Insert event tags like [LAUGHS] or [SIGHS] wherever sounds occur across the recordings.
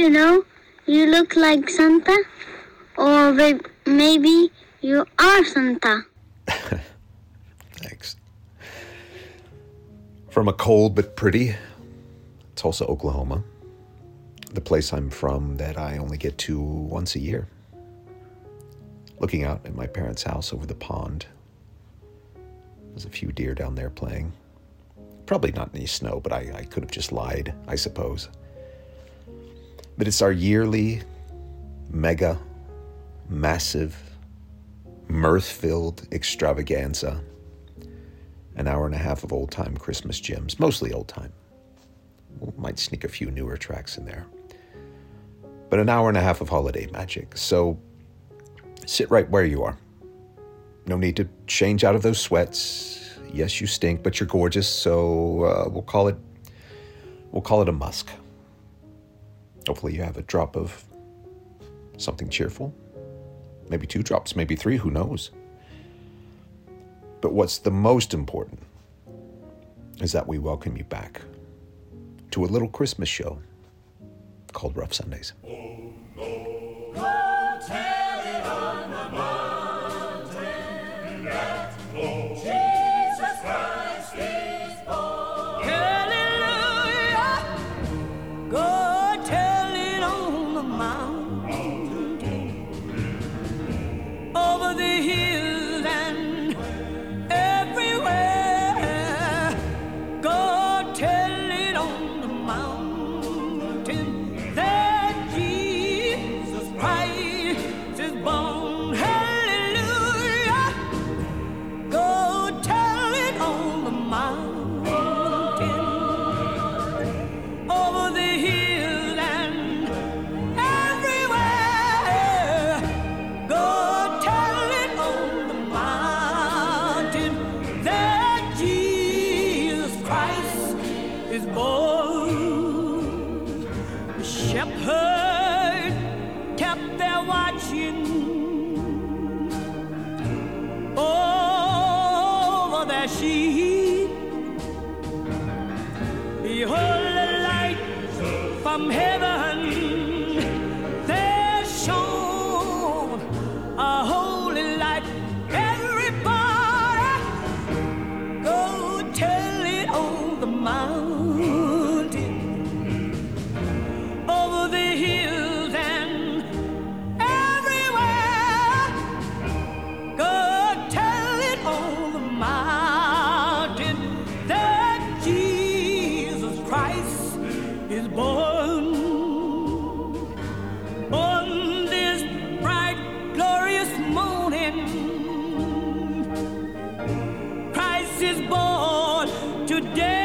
you know, you look like Santa, or maybe you are Santa. [LAUGHS] Thanks. From a cold but pretty Tulsa, Oklahoma, the place I'm from that I only get to once a year. Looking out at my parents' house over the pond. There's a few deer down there playing. Probably not any snow, but I, I could have just lied, I suppose. But it's our yearly, mega, massive, mirth filled extravaganza. An hour and a half of old time Christmas gems, mostly old time. We might sneak a few newer tracks in there. But an hour and a half of holiday magic. So sit right where you are. No need to change out of those sweats. Yes, you stink, but you're gorgeous, so uh, we'll call it we'll call it a musk. Hopefully you have a drop of something cheerful. Maybe two drops, maybe three, who knows? But what's the most important is that we welcome you back to a little Christmas show called Rough Sundays. Oh, Hallelujah. Today.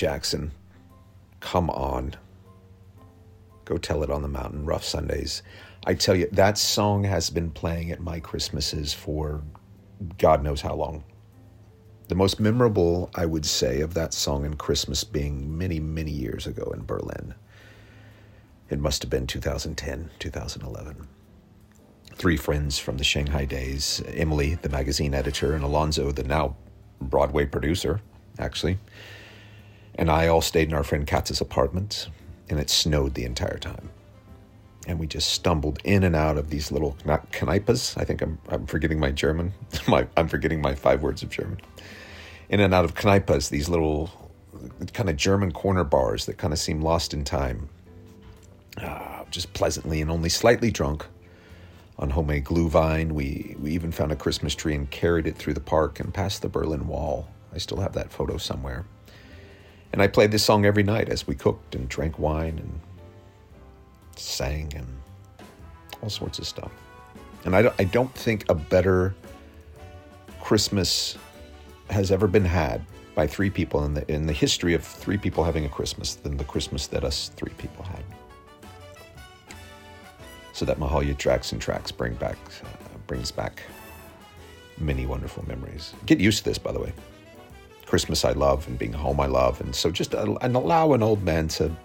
Jackson, come on. Go tell it on the mountain, Rough Sundays. I tell you, that song has been playing at my Christmases for God knows how long. The most memorable, I would say, of that song and Christmas being many, many years ago in Berlin. It must have been 2010, 2011. Three friends from the Shanghai days Emily, the magazine editor, and Alonzo, the now Broadway producer, actually. And I all stayed in our friend Katz's apartment, and it snowed the entire time. And we just stumbled in and out of these little kneipas. I think I'm I'm forgetting my German. [LAUGHS] my I'm forgetting my five words of German. In and out of kneipas, these little kind of German corner bars that kind of seem lost in time. Ah, just pleasantly and only slightly drunk on homemade glühwein. We we even found a Christmas tree and carried it through the park and past the Berlin Wall. I still have that photo somewhere. And I played this song every night as we cooked and drank wine and sang and all sorts of stuff. And I don't, I don't think a better Christmas has ever been had by three people in the in the history of three people having a Christmas than the Christmas that us three people had. So that Mahalia Jackson tracks bring back uh, brings back many wonderful memories. Get used to this, by the way. Christmas I love and being home I love, and so just uh, and allow an old man to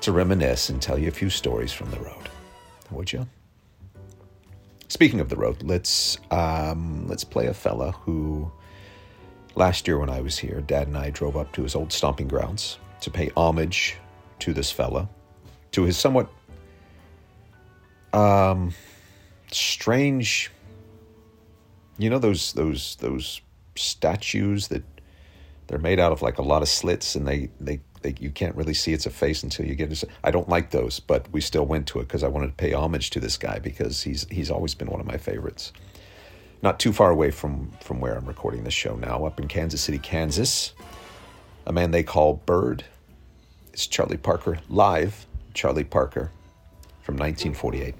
to reminisce and tell you a few stories from the road, would you? Speaking of the road, let's um, let's play a fella who last year when I was here, Dad and I drove up to his old stomping grounds to pay homage to this fella, to his somewhat um, strange. You know those those those statues that they're made out of like a lot of slits and they they, they you can't really see it's a face until you get it. I don't like those, but we still went to it because I wanted to pay homage to this guy because he's he's always been one of my favorites. Not too far away from from where I'm recording this show now, up in Kansas City, Kansas. A man they call Bird. It's Charlie Parker live. Charlie Parker from 1948.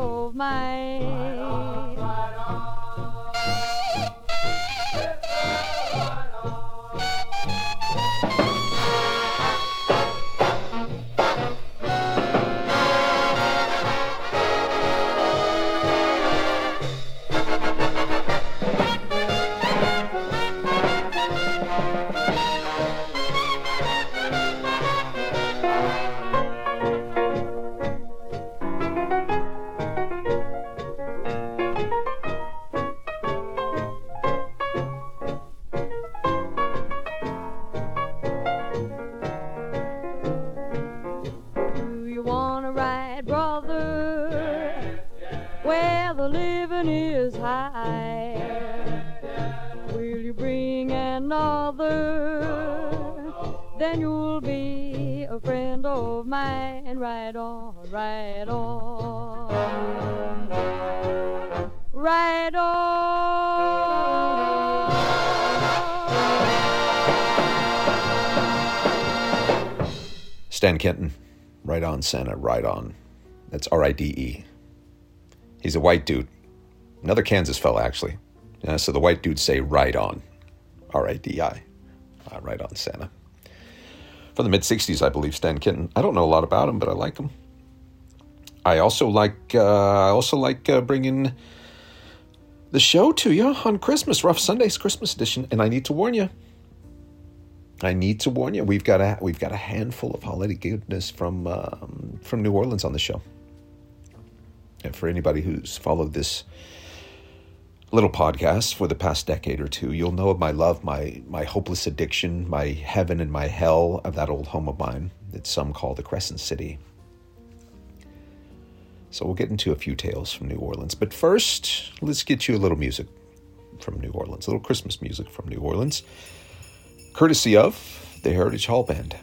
A friend Santa, right on. That's R I D E. He's a white dude. Another Kansas fella, actually. Yeah, so the white dudes say Ride on. R I D I. Uh, right on Santa. From the mid 60s, I believe, Stan Kenton. I don't know a lot about him, but I like him. I also like uh, I also like uh, bringing the show to you on Christmas, Rough Sundays Christmas edition, and I need to warn you. I need to warn you. We've got a we've got a handful of holiday goodness from um, from New Orleans on the show. And for anybody who's followed this little podcast for the past decade or two, you'll know of my love, my my hopeless addiction, my heaven and my hell of that old home of mine that some call the Crescent City. So we'll get into a few tales from New Orleans. But first, let's get you a little music from New Orleans, a little Christmas music from New Orleans, courtesy of the Heritage Hall Band.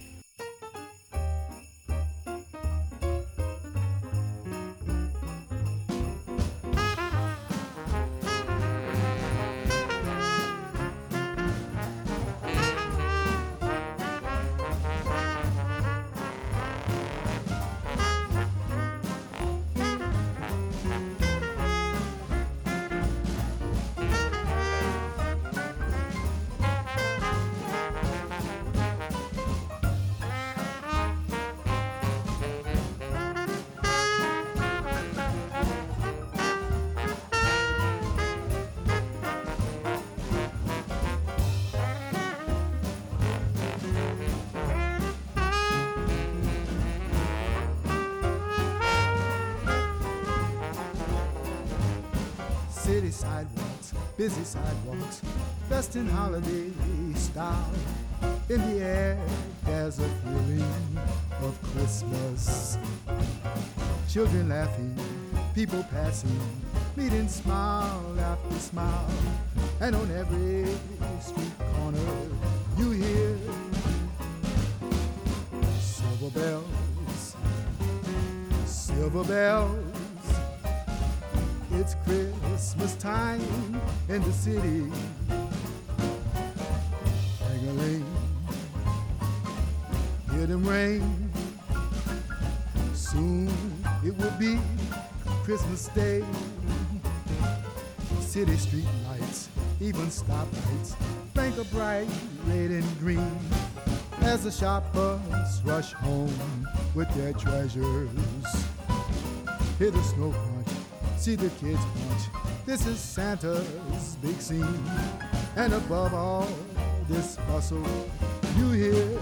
In the air, there's a feeling of Christmas. Children laughing, people passing, meeting smile after smile. and on every street corner you hear silver bells, silver bells. It's Christmas time in the city. Ring. Soon it will be Christmas Day. City street lights, even stoplights, blink a bright red and green as the shoppers rush home with their treasures. Hear the snow crunch, see the kids punch. This is Santa's big scene. And above all this bustle, you hear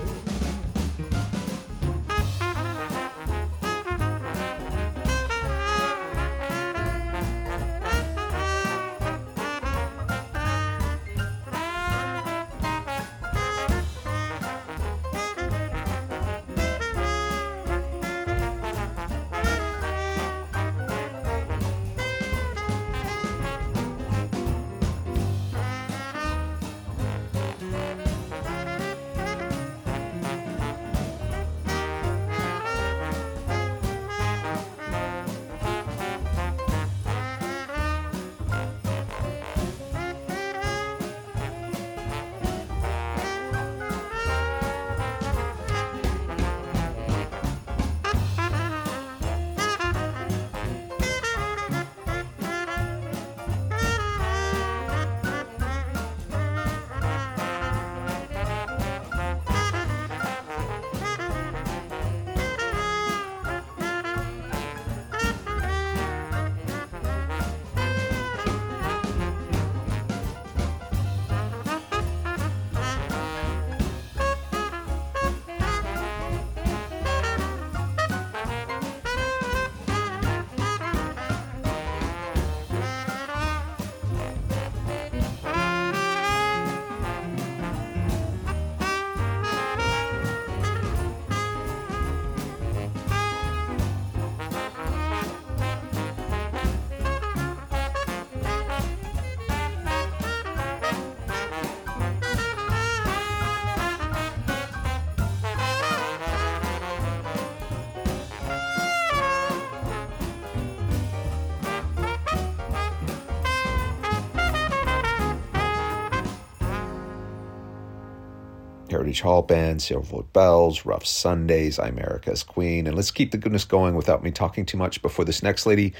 Hall Band, Silverwood Bells, Rough Sundays, I'm America's Queen. And let's keep the goodness going without me talking too much before this next lady.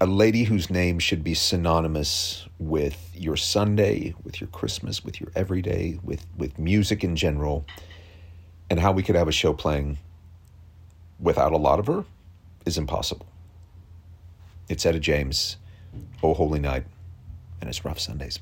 A lady whose name should be synonymous with your Sunday, with your Christmas, with your everyday, with, with music in general, and how we could have a show playing without a lot of her is impossible. It's Etta James, Oh Holy Night, and it's Rough Sundays.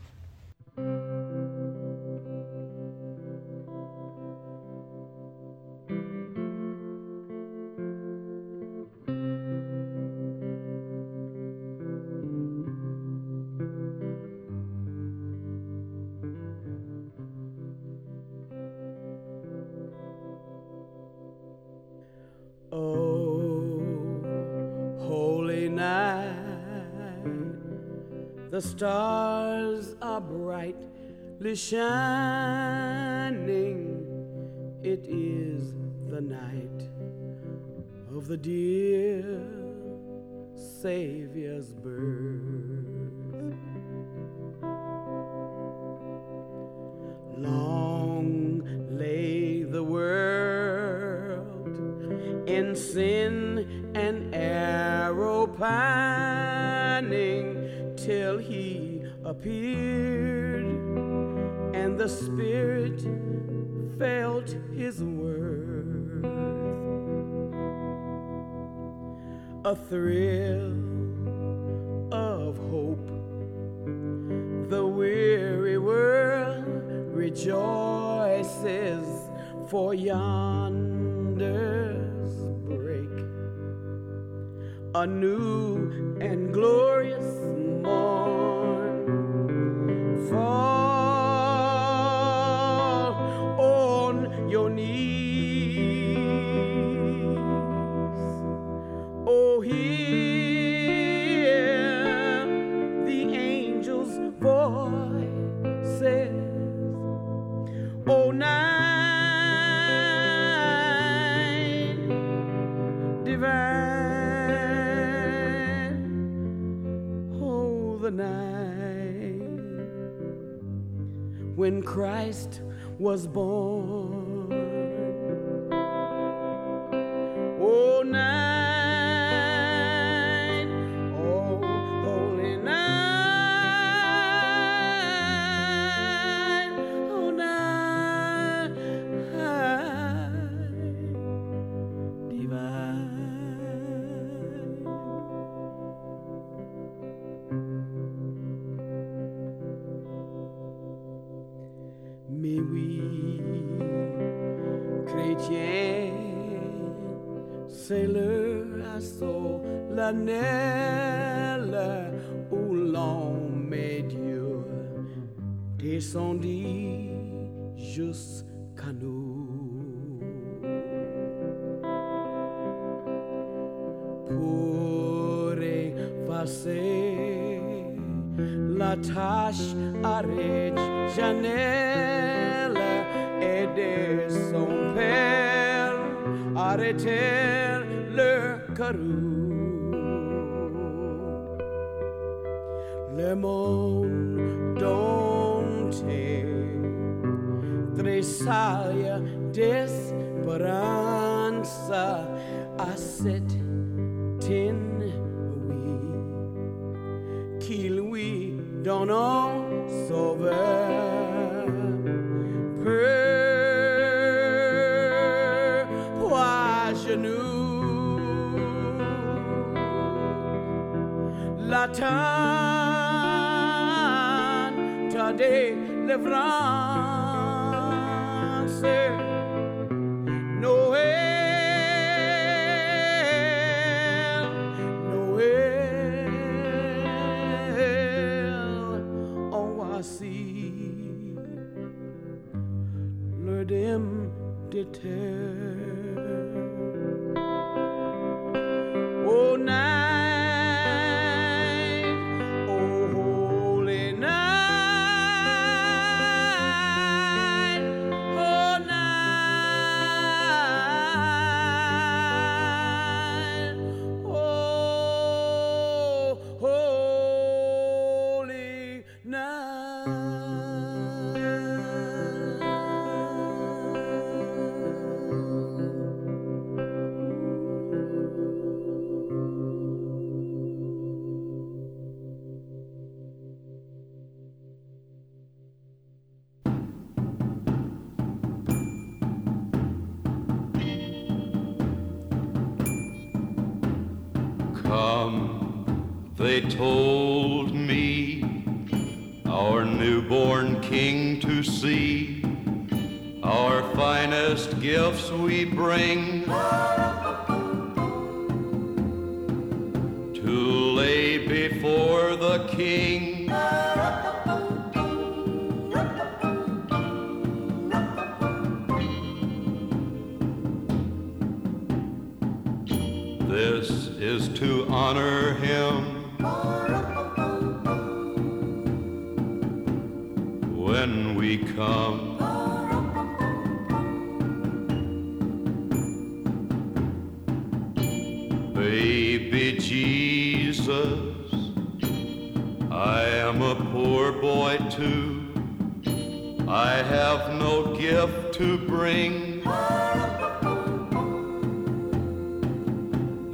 Brightly shining. It is the night of the dear Savior's birth. Long lay the world in sin and error pining till he appeared the spirit felt his worth. A thrill of hope. The weary world rejoices for yonder's break. A new and glorious morn. Fall night when Christ was born. Où l'homme est Dieu descendit jusqu'à nous. Pour effacer la tâche originelle et de son père arrêter tressaille d'espérance à cette inouïe qui lui donne un sauveur. Peu à genoux, l'attente ta they told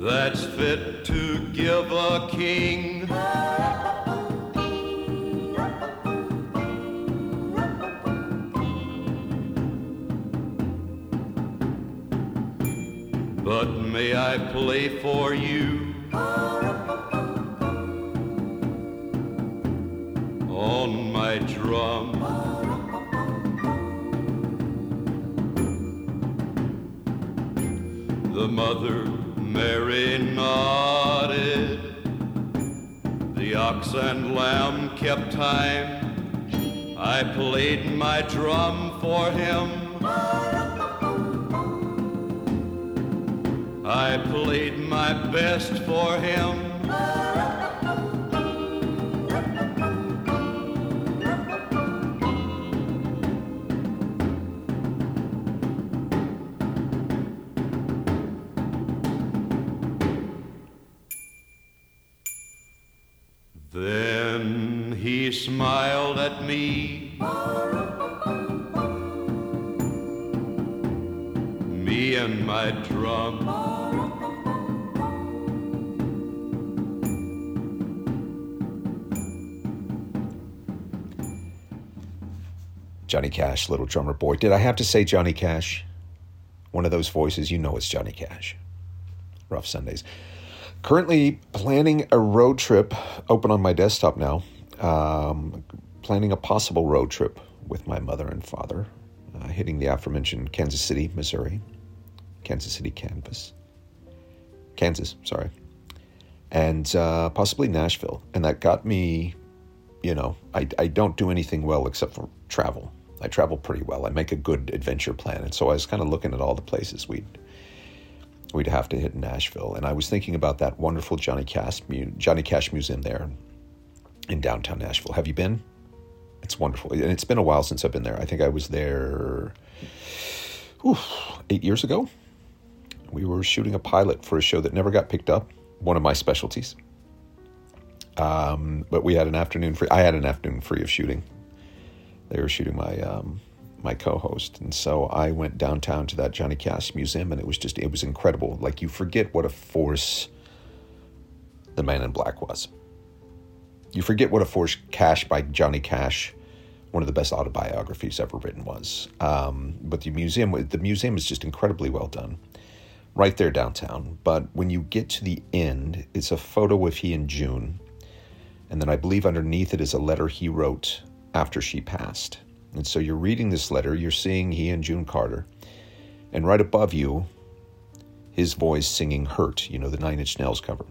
that's fit to give a king. But may I play for you on my drum? The mother Mary nodded. The ox and lamb kept time. I played my drum for him. I played my best for him. Johnny Cash, Little Drummer Boy. Did I have to say Johnny Cash? One of those voices, you know it's Johnny Cash. Rough Sundays. Currently planning a road trip, open on my desktop now. Um, planning a possible road trip with my mother and father, uh, hitting the aforementioned Kansas City, Missouri, Kansas City Kansas, Kansas, sorry, and uh, possibly Nashville. And that got me, you know, I, I don't do anything well except for travel. I travel pretty well. I make a good adventure plan, and so I was kind of looking at all the places we'd we'd have to hit in Nashville, and I was thinking about that wonderful Johnny Cash Johnny Cash Museum there in downtown Nashville. Have you been? It's wonderful, and it's been a while since I've been there. I think I was there whew, eight years ago. We were shooting a pilot for a show that never got picked up. One of my specialties. Um, but we had an afternoon free. I had an afternoon free of shooting. They were shooting my um, my co-host, and so I went downtown to that Johnny Cash museum, and it was just it was incredible. Like you forget what a force the Man in Black was. You forget what a force Cash by Johnny Cash, one of the best autobiographies ever written, was. Um, but the museum, the museum is just incredibly well done, right there downtown. But when you get to the end, it's a photo of he and June, and then I believe underneath it is a letter he wrote after she passed. And so you're reading this letter, you're seeing he and June Carter, and right above you, his voice singing Hurt, you know, the Nine Inch Nails cover.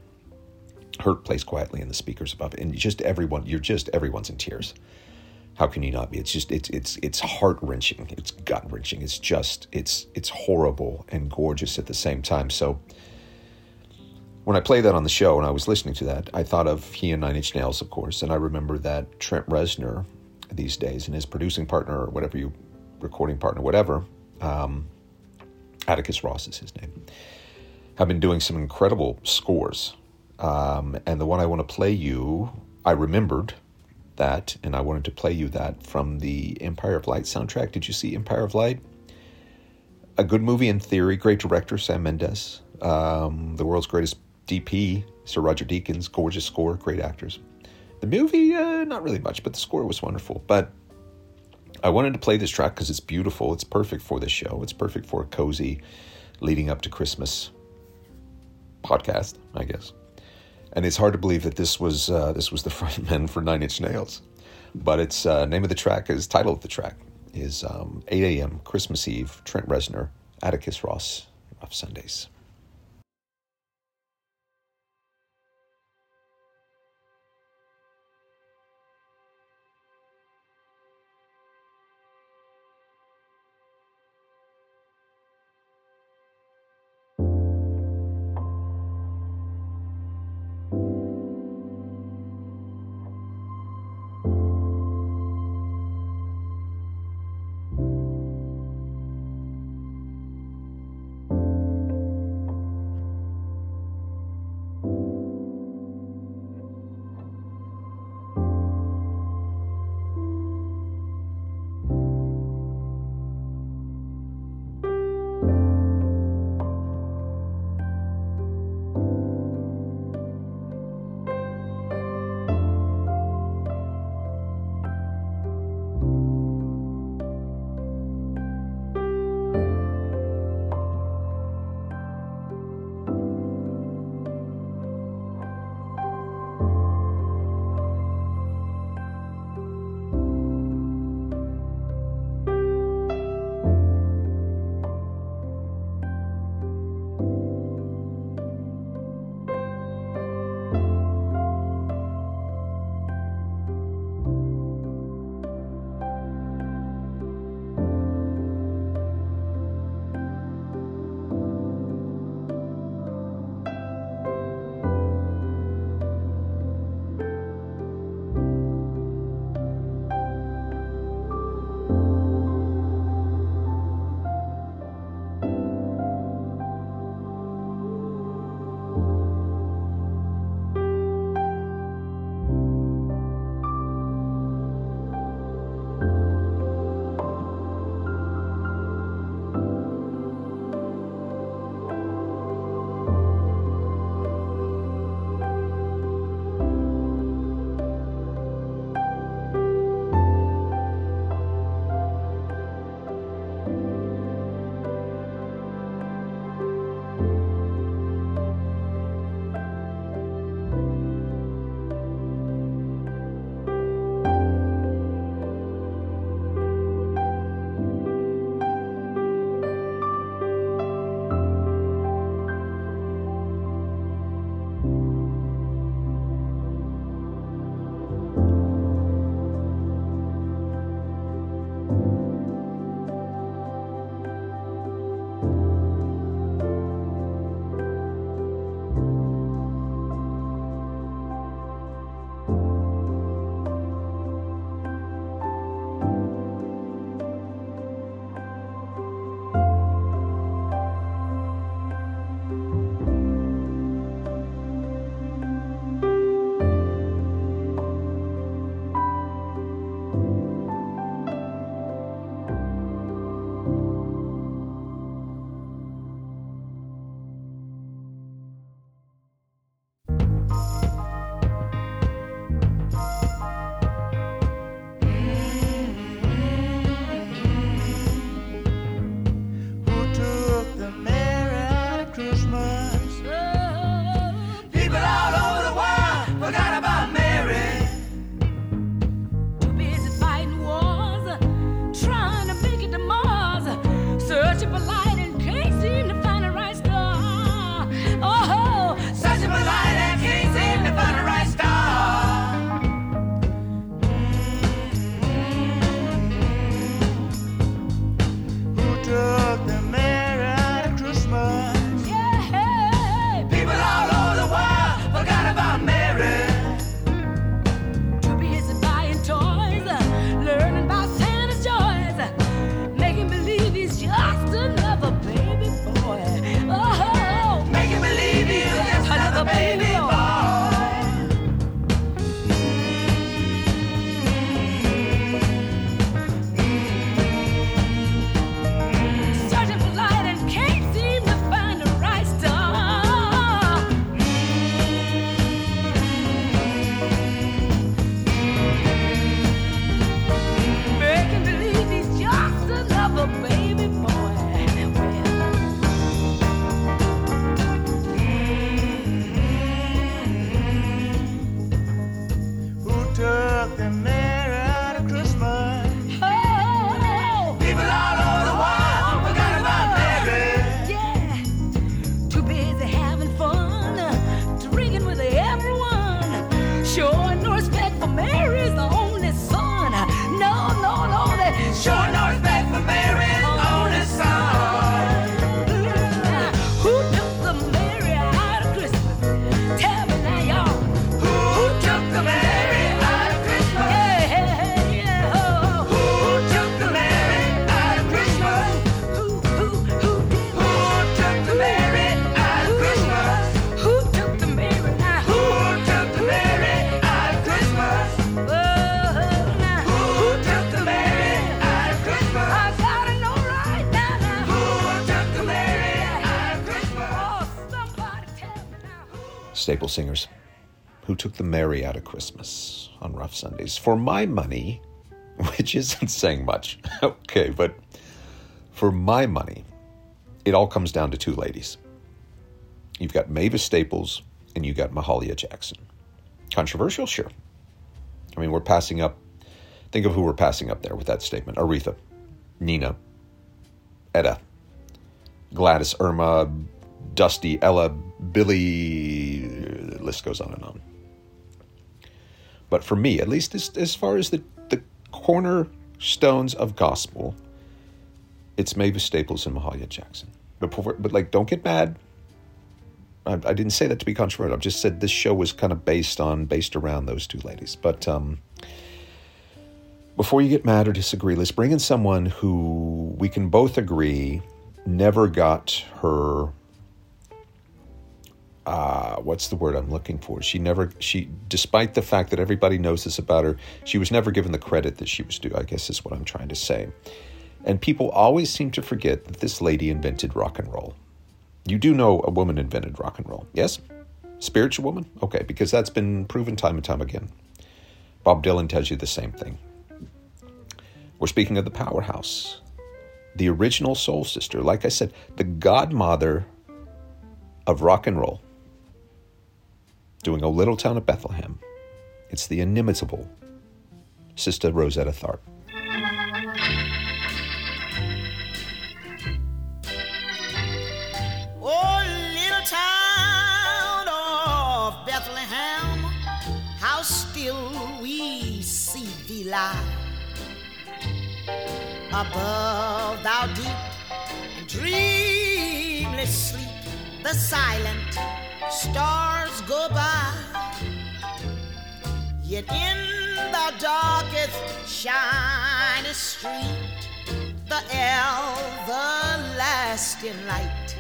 Hurt plays quietly in the speakers above, and just everyone, you're just everyone's in tears. How can you not be? It's just it's it's it's heart wrenching. It's gut wrenching. It's just it's it's horrible and gorgeous at the same time. So when I played that on the show and I was listening to that, I thought of he and Nine Inch Nails, of course, and I remember that Trent Reznor these days and his producing partner or whatever you recording partner, whatever, um, Atticus Ross is his name, have been doing some incredible scores. Um, and the one I want to play you, I remembered that, and I wanted to play you that from the Empire of Light soundtrack. Did you see Empire of Light? A good movie in theory, great director, Sam Mendes, um, the world's greatest DP, Sir Roger Deakins, gorgeous score, great actors. The movie, uh, not really much, but the score was wonderful. But I wanted to play this track because it's beautiful. It's perfect for this show. It's perfect for a cozy leading up to Christmas podcast, I guess. And it's hard to believe that this was uh, this was the [LAUGHS] frontman for Nine Inch Nails. But its uh, name of the track is title of the track is um, 8 a.m. Christmas Eve. Trent Reznor, Atticus Ross, Rough Sundays. Staple singers who took the merry out of Christmas on rough Sundays. For my money, [LAUGHS] which isn't saying much, [LAUGHS] okay, but for my money, it all comes down to two ladies. You've got Mavis Staples and you've got Mahalia Jackson. Controversial, sure. I mean, we're passing up. Think of who we're passing up there with that statement: Aretha, Nina, Etta, Gladys, Irma, Dusty, Ella, Billie. The list goes on and on. But for me, at least as, as far as the, the cornerstones of gospel, it's Mavis Staples and Mahalia Jackson. But, but like, don't get mad. I, I didn't say that to be controversial. I just said this show was kind of based on, based around those two ladies. But um, before you get mad or disagree, let's bring in someone who we can both agree never got her uh, what's the word I'm looking for? She never, she, despite the fact that everybody knows this about her, she was never given the credit that she was due, I guess is what I'm trying to say. And people always seem to forget that this lady invented rock and roll. You do know a woman invented rock and roll, yes? Spiritual woman? Okay, because that's been proven time and time again. Bob Dylan tells you the same thing. We're speaking of the powerhouse, the original soul sister. Like I said, the godmother of rock and roll doing a little town of Bethlehem. It's the inimitable Sister Rosetta Tharpe. Oh, little town of Bethlehem, how still we see thee lie. Above thou deep and dreamless sleep, the silent stars go by. Yet in the darkest shiny street, the everlasting light,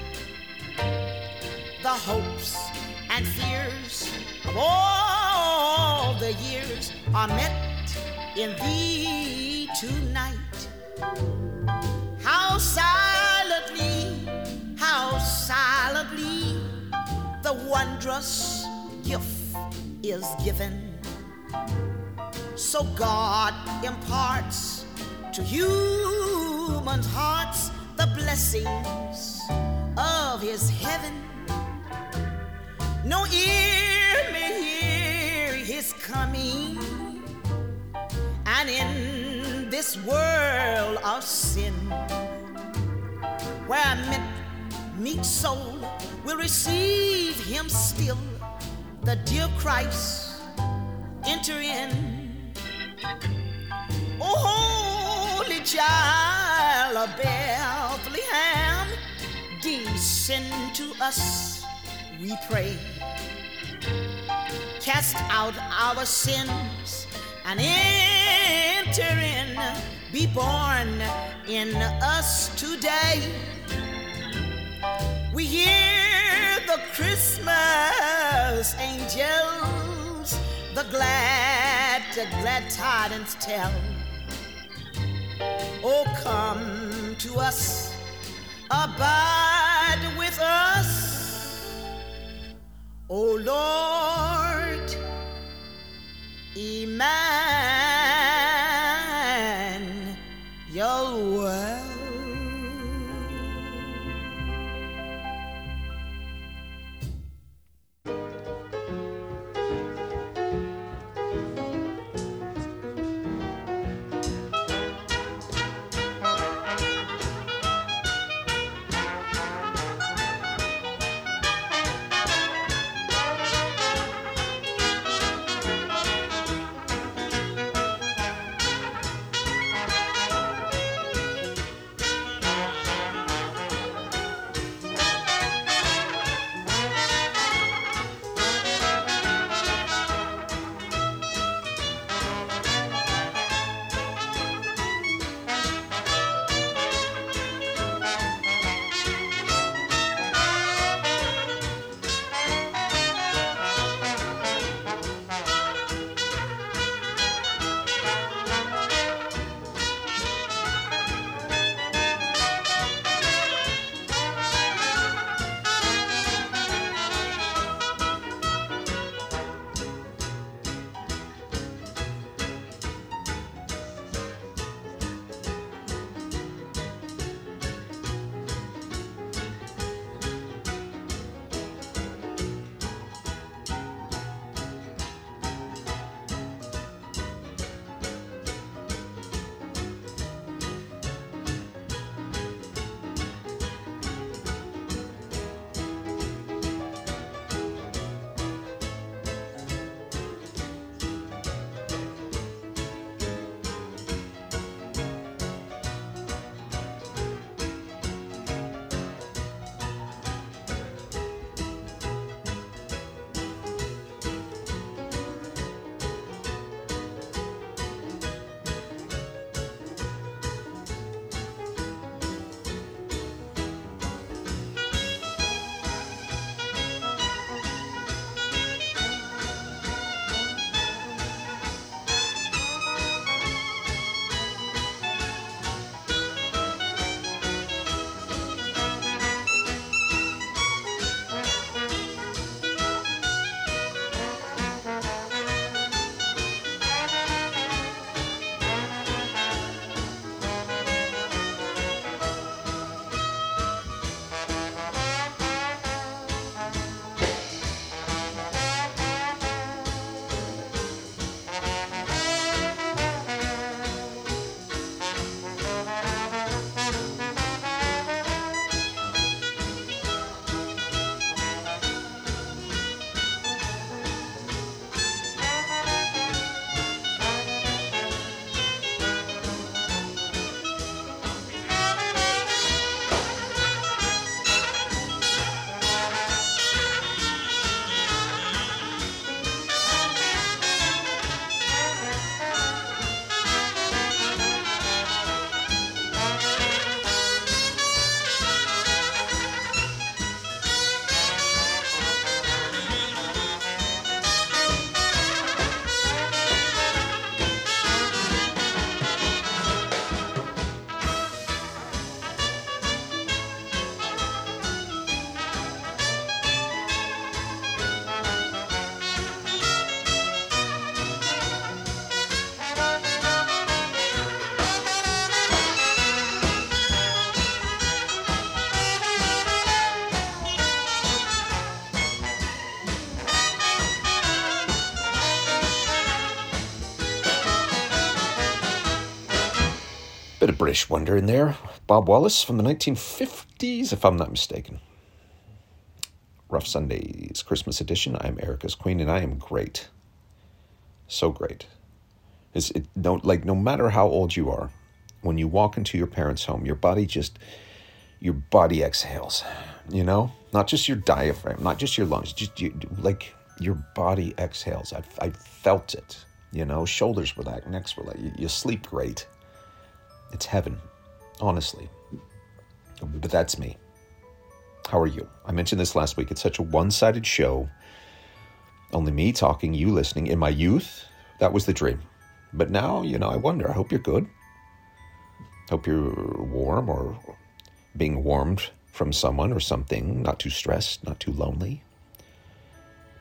the hopes and fears of all the years are met in thee tonight. How silently, wondrous gift is given. So God imparts to human hearts the blessings of his heaven. No ear may hear his coming, and in this world of sin, where meek, meek soul will receive him still, the dear Christ enter in. Oh, holy child of Bethlehem, descend to us, we pray. Cast out our sins and enter in, be born in us today. We hear the Christmas angels, the glad, the glad tidings tell. Oh, come to us, abide with us, oh Lord, Emmanuel. British wonder in there. Bob Wallace from the 1950s, if I'm not mistaken. Rough Sundays Christmas edition. I'm Erica's Queen, and I am great. So great. Is it no like no matter how old you are, when you walk into your parents' home, your body just your body exhales. You know, not just your diaphragm, not just your lungs, just you, like your body exhales. I I felt it. You know, shoulders relax, necks relax. You, you sleep great. It's heaven, honestly. But that's me. How are you? I mentioned this last week. It's such a one sided show. Only me talking, you listening. In my youth, that was the dream. But now, you know, I wonder. I hope you're good. Hope you're warm or being warmed from someone or something, not too stressed, not too lonely.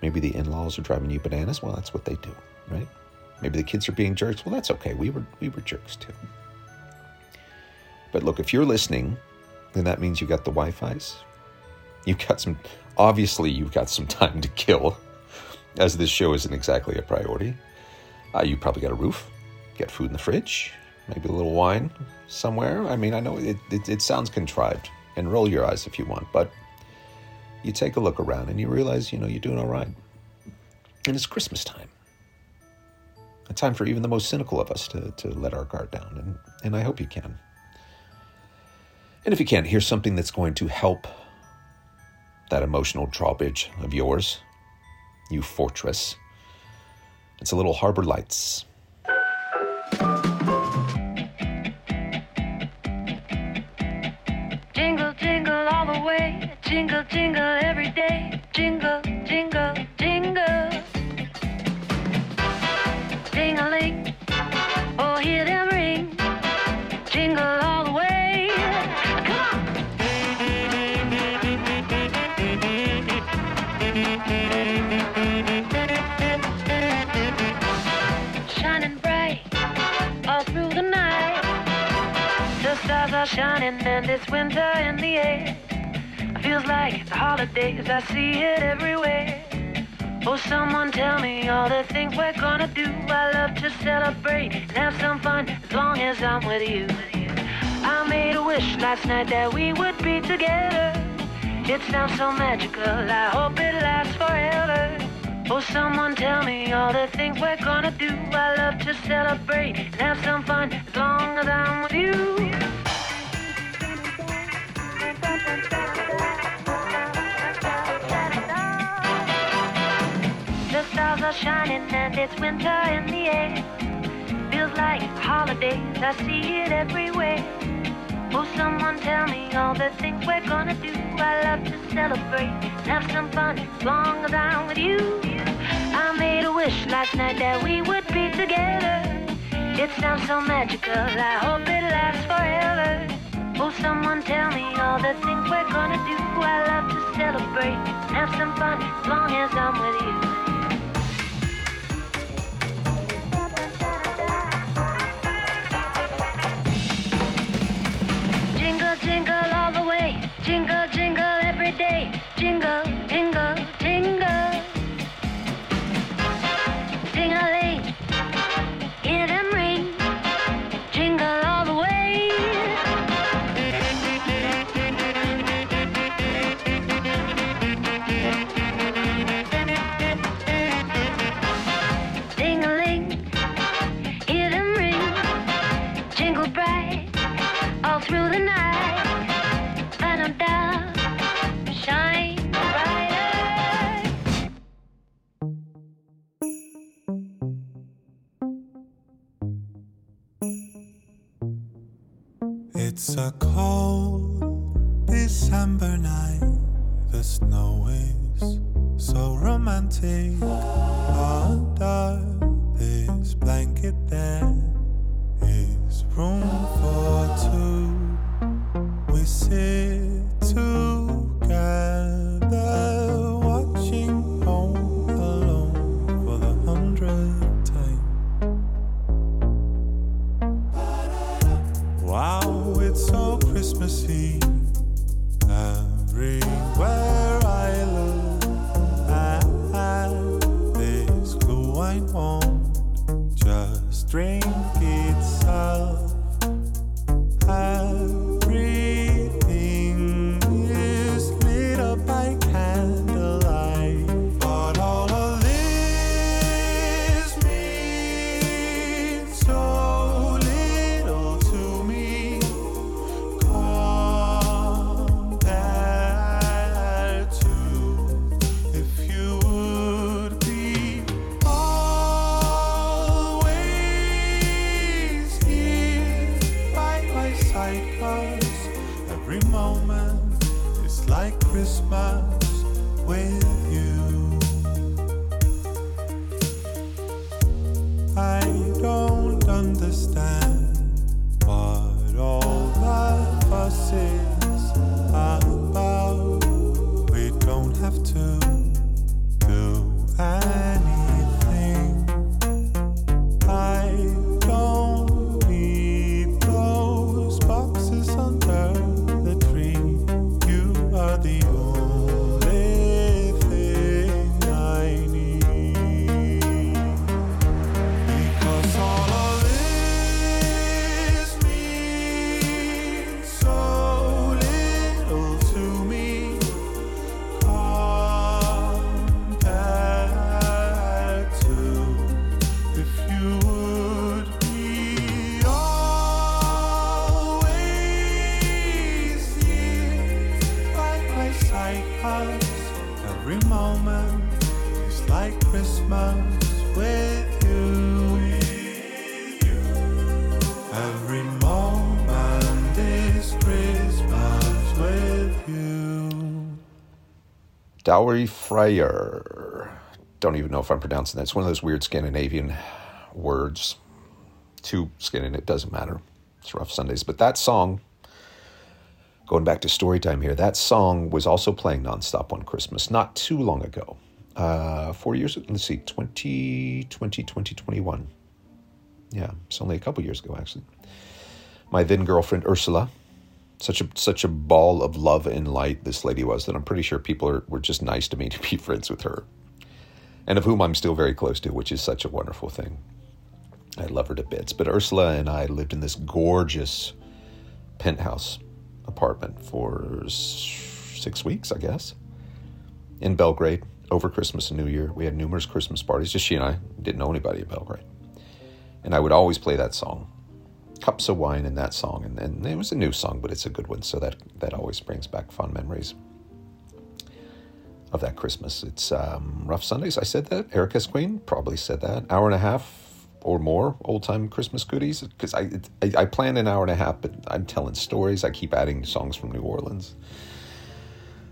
Maybe the in laws are driving you bananas. Well, that's what they do, right? Maybe the kids are being jerks. Well, that's okay. We were, we were jerks too. But look, if you're listening, then that means you got the Wi Fi's. You've got some, obviously, you've got some [LAUGHS] time to kill, as this show isn't exactly a priority. Uh, you probably got a roof, got food in the fridge, maybe a little wine somewhere. I mean, I know it, it, it sounds contrived, and roll your eyes if you want, but you take a look around and you realize, you know, you're doing all right. And it's Christmas time. A time for even the most cynical of us to, to let our guard down, and, and I hope you can. And if you can't, here's something that's going to help that emotional drawbridge of yours, you fortress. It's a little Harbor Lights. Jingle, jingle all the way. Jingle, jingle every day. Jingle, jingle, shining and it's winter in the air. It feels like the holidays, I see it everywhere. Oh, someone tell me all the things we're gonna do. I love to celebrate and have some fun as long as I'm with you. I made a wish last night that we would be together. It sounds so magical, I hope it lasts forever. Oh, someone tell me all the things we're gonna do. I love to celebrate and have some fun as long as I'm with you. The stars are shining and it's winter in the air. Feels like holidays, I see it everywhere. Oh, someone tell me all the things we're gonna do. I love to celebrate have some fun as long as I'm with you. I made a wish last night that we would be together. It sounds so magical, I hope it lasts forever. Oh, someone tell me all the things we're gonna do. I love to celebrate and have some fun as long as I'm with you. Dowry Freyr. Don't even know if I'm pronouncing that. It's one of those weird Scandinavian words. Skin in it doesn't matter. It's rough Sundays. But that song, going back to story time here, that song was also playing nonstop on Christmas not too long ago. Uh, four years, let's see, 2020, 2021. Yeah, it's only a couple years ago, actually. My then girlfriend, Ursula, such a such a ball of love and light this lady was that I'm pretty sure people are, were just nice to me [LAUGHS] to be friends with her, and of whom I'm still very close to, which is such a wonderful thing. I love her to bits. But Ursula and I lived in this gorgeous penthouse apartment for six weeks, I guess, in Belgrade over Christmas and New Year. We had numerous Christmas parties, just she and I. Didn't know anybody in Belgrade, and I would always play that song cups of wine in that song and, and it was a new song but it's a good one so that that always brings back fond memories of that christmas. It's um, rough sundays. I said that. Erica's queen probably said that. Hour and a half or more old time christmas goodies because I, I i plan an hour and a half but i'm telling stories. I keep adding songs from new orleans.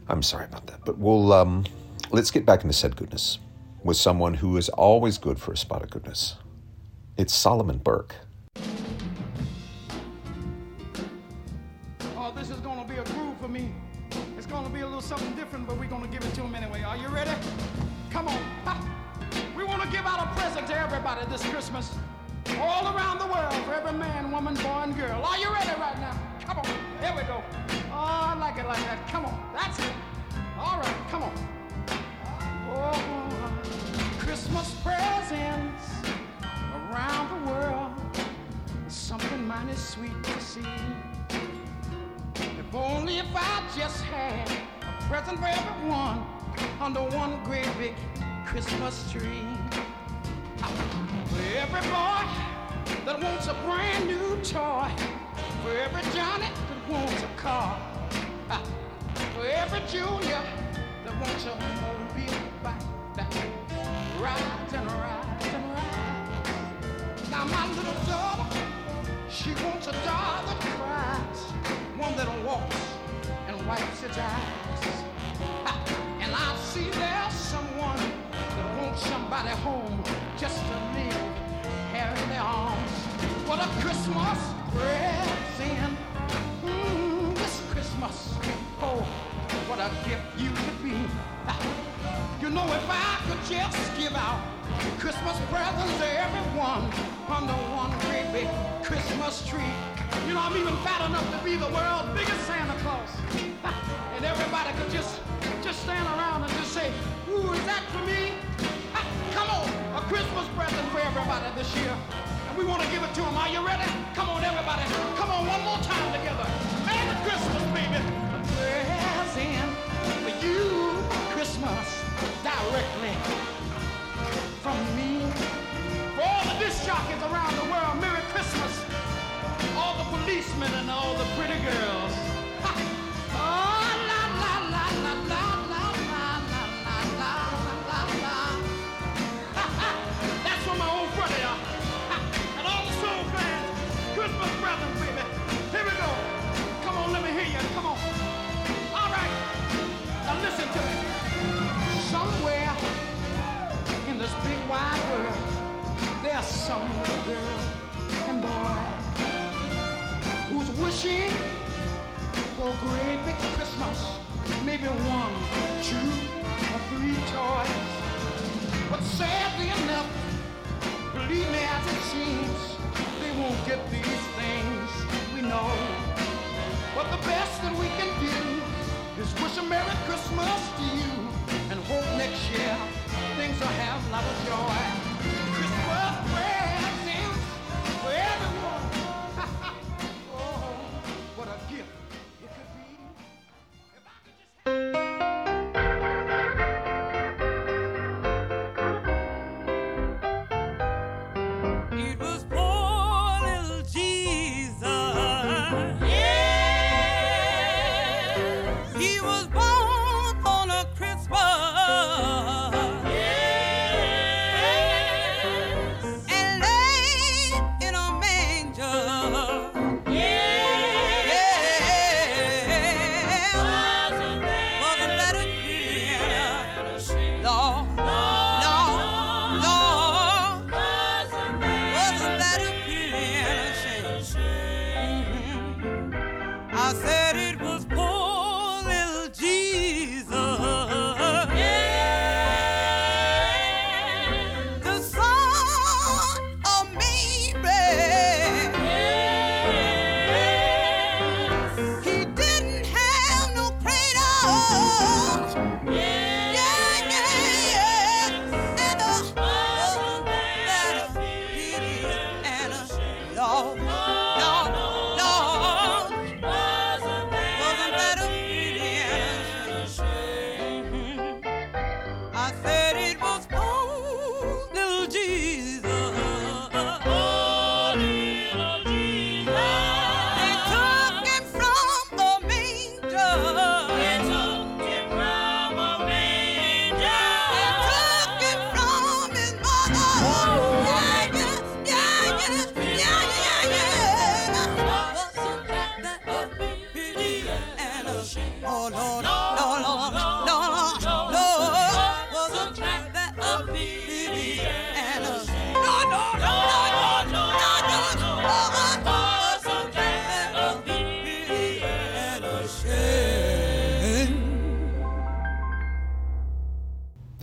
I'm sorry about that but we'll um let's get back into said goodness with someone who is always good for a spot of goodness. It's solomon burke something different, but we're gonna give it to him anyway. Are you ready? Come on. We wanna give out a present to everybody this Christmas. All around the world, for every man, woman, boy, and girl. Are you ready right now? Come on. Here we go. Oh, I like it like that. Come on. That's it. All right, come on. Oh, Christmas presents around the world. Something mighty sweet to see. If only if I just had present for everyone under one great big Christmas tree. For every boy that wants a brand new toy. For every Johnny that wants a car. For every Junior that wants a mobile bike that rides and rides and rides. Now my little daughter, she wants a doll that cries, one that walks and wipes its eyes. And I see there's someone that wants somebody home just to live here in their arms. What a Christmas present. Mm, this Christmas. Oh, what a gift you could be. You know, if I could just give out Christmas presents to everyone under one great big Christmas tree. You know, I'm even fat enough to be the world's biggest Santa Claus. [LAUGHS] And everybody could just just stand around and just say, Ooh, is that for me? Come on, a Christmas present for everybody this year. And we want to give it to them. Are you ready? Come on, everybody. Come on, one more time together. Merry Christmas, baby. Somewhere in this big wide world, there's some girl and boy who's wishing for a great big Christmas, maybe one, two, or three toys. But sadly enough, believe me as it seems, they won't get these things we know. But the best that we can do is wish a Merry Christmas to you and hope next year things will have a lot of joy.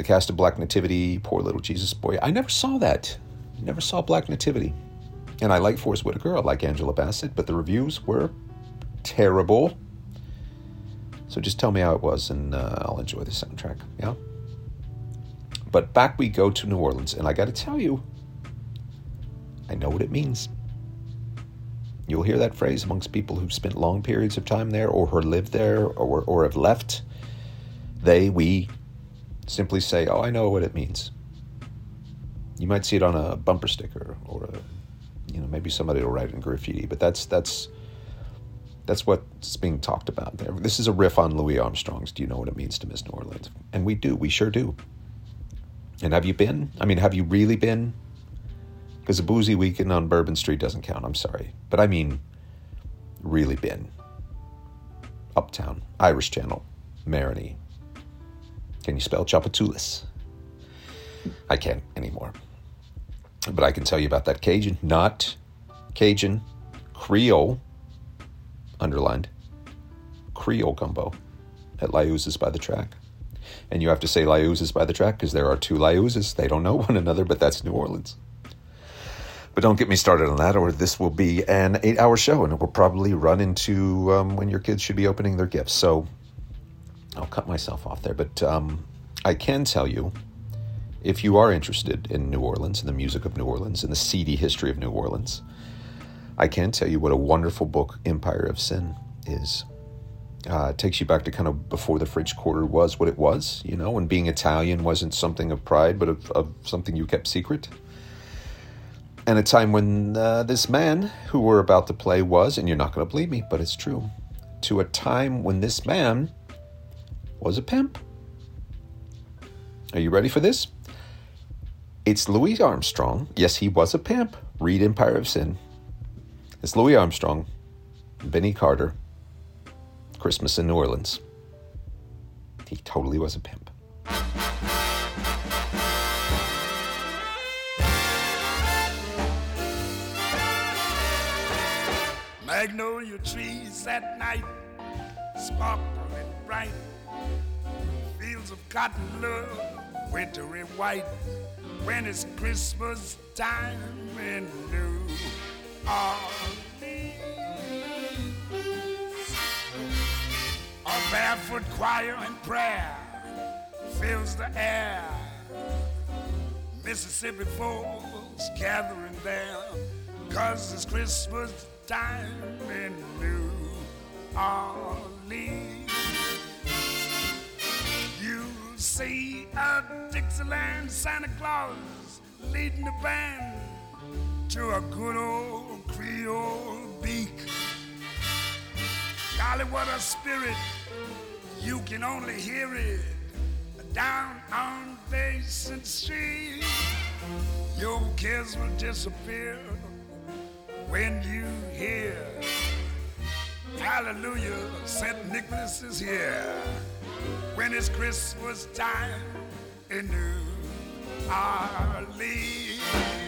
The cast of Black Nativity, Poor Little Jesus Boy. I never saw that. Never saw Black Nativity. And I like Forest Whitaker, I like Angela Bassett, but the reviews were terrible. So just tell me how it was, and uh, I'll enjoy the soundtrack. Yeah. But back we go to New Orleans, and I got to tell you, I know what it means. You'll hear that phrase amongst people who've spent long periods of time there, or who lived there, or or have left. They, we, simply say, "Oh, I know what it means." You might see it on a bumper sticker, or a, you know, maybe somebody will write it in graffiti. But that's that's that's what's being talked about there. This is a riff on Louis Armstrong's "Do You Know What It Means to Miss New Orleans?" And we do, we sure do. And have you been? I mean, have you really been? Because a boozy weekend on Bourbon Street doesn't count. I'm sorry, but I mean, really been. Uptown, Irish Channel, Marigny. Can you spell Tchoupitoulas? I can't anymore. But I can tell you about that Cajun, not Cajun, Creole, underlined, Creole gumbo at Liuzza's by the track. And you have to say Liuzza's by the track because there are two Liuzza's. They don't know [LAUGHS] one another, but that's New Orleans. But don't get me started on that, or this will be an eight hour show and it will probably run into um, when your kids should be opening their gifts. So I'll cut myself off there. But um, I can tell you if you are interested in New Orleans and the music of New Orleans and the seedy history of New Orleans, I can tell you what a wonderful book Empire of Sin is. Uh, it takes you back to kind of before the French Quarter was what it was, you know, and being Italian wasn't something of pride, but of, of something you kept secret. And a time when uh, this man who we're about to play was, and you're not going to believe me, but it's true, to a time when this man was a pimp. Are you ready for this? It's Louis Armstrong. Yes, he was a pimp. Read Empire of Sin. It's Louis Armstrong, Benny Carter, Christmas in New Orleans. He totally was a pimp. Magnolia trees at night sparkling bright. Fields of cotton love, wintry white. When it's Christmas time in New Orleans. A barefoot choir and prayer fills the air. Mississippi folks gathering there, cause it's Christmas time in New Orleans. See a Dixieland Santa Claus leading the band to a good old Creole beak. Golly, what a spirit! You can only hear it down on Basin Street. Your cares will disappear when you hear Hallelujah, St. Nicholas is here. When it's Christmas time in New Orleans.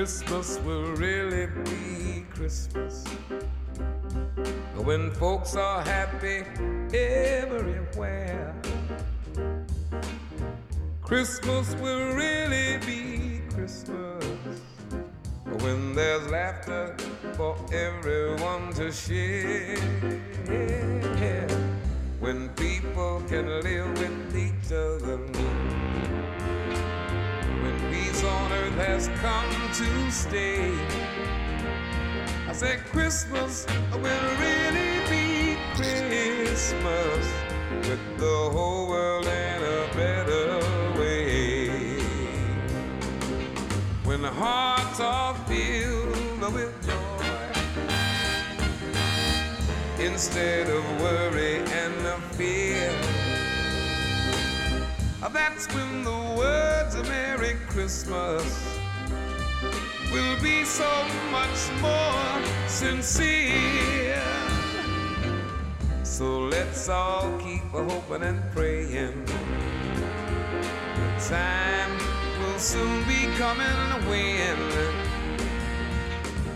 Christmas will really be Christmas. When folks are happy everywhere. Christmas will really be Christmas. When there's laughter for everyone to share. Stay. I said Christmas will really be Christmas with the whole world in a better way. When the hearts are filled with joy instead of worry and fear. That's when the words of Merry Christmas will be so much more sincere. So let's all keep hoping and praying. The time will soon be coming when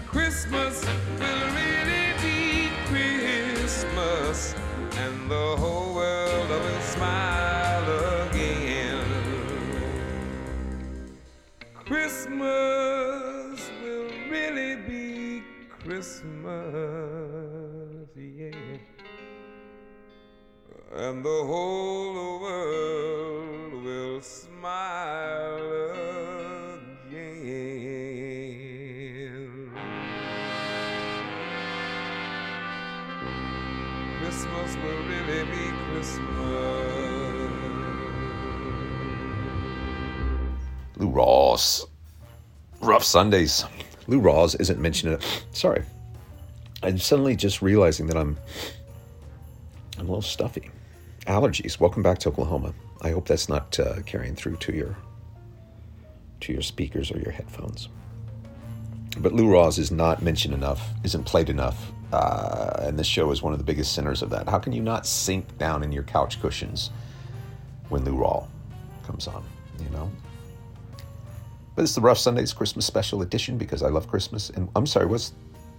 Christmas will really be Christmas and the whole world will smile again. Christmas Christmas, yeah. And the whole world will smile again. Christmas will really be Christmas. Lou Rawls. Rough Sundays. Lou Rawls isn't mentioned. Sorry. I'm suddenly just realizing that I'm I'm a little stuffy. Allergies. Welcome back to Oklahoma. I hope that's not uh, carrying through to your to your speakers or your headphones. But Lou Rawls is not mentioned enough, isn't played enough, uh, and this show is one of the biggest sinners of that. How can you not sink down in your couch cushions when Lou Rawl comes on? You know. But it's the Rough Sundays Christmas special edition because I love Christmas. And I'm sorry, what's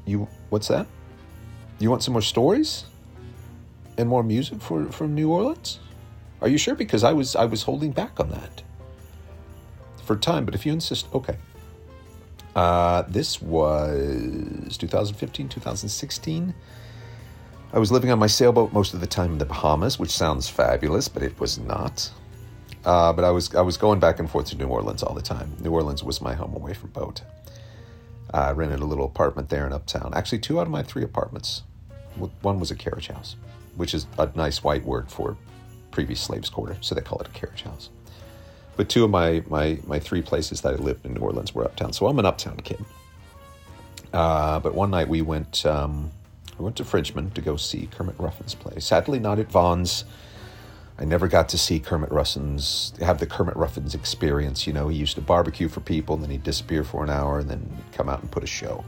you? What's that? You want some more stories and more music for from New Orleans? Are you sure? Because I was I was holding back on that for time. But if you insist, okay. Uh, this was 2015, 2016. I was living on my sailboat most of the time in the Bahamas, which sounds fabulous, but it was not. Uh, but I was I was going back and forth to New Orleans all the time. New Orleans was my home away from boat. I rented a little apartment there in Uptown. Actually, two out of my three apartments. One was a carriage house, which is a nice white word for previous slaves' quarter, so they call it a carriage house. But two of my my my three places that I lived in New Orleans were uptown, so I'm an uptown kid. Uh, but one night we went um, we went to Frenchmen to go see Kermit Ruffins play. Sadly, not at Vaughan's. I never got to see Kermit Ruffins have the Kermit Ruffins experience. You know, he used to barbecue for people, and then he'd disappear for an hour, and then come out and put a show.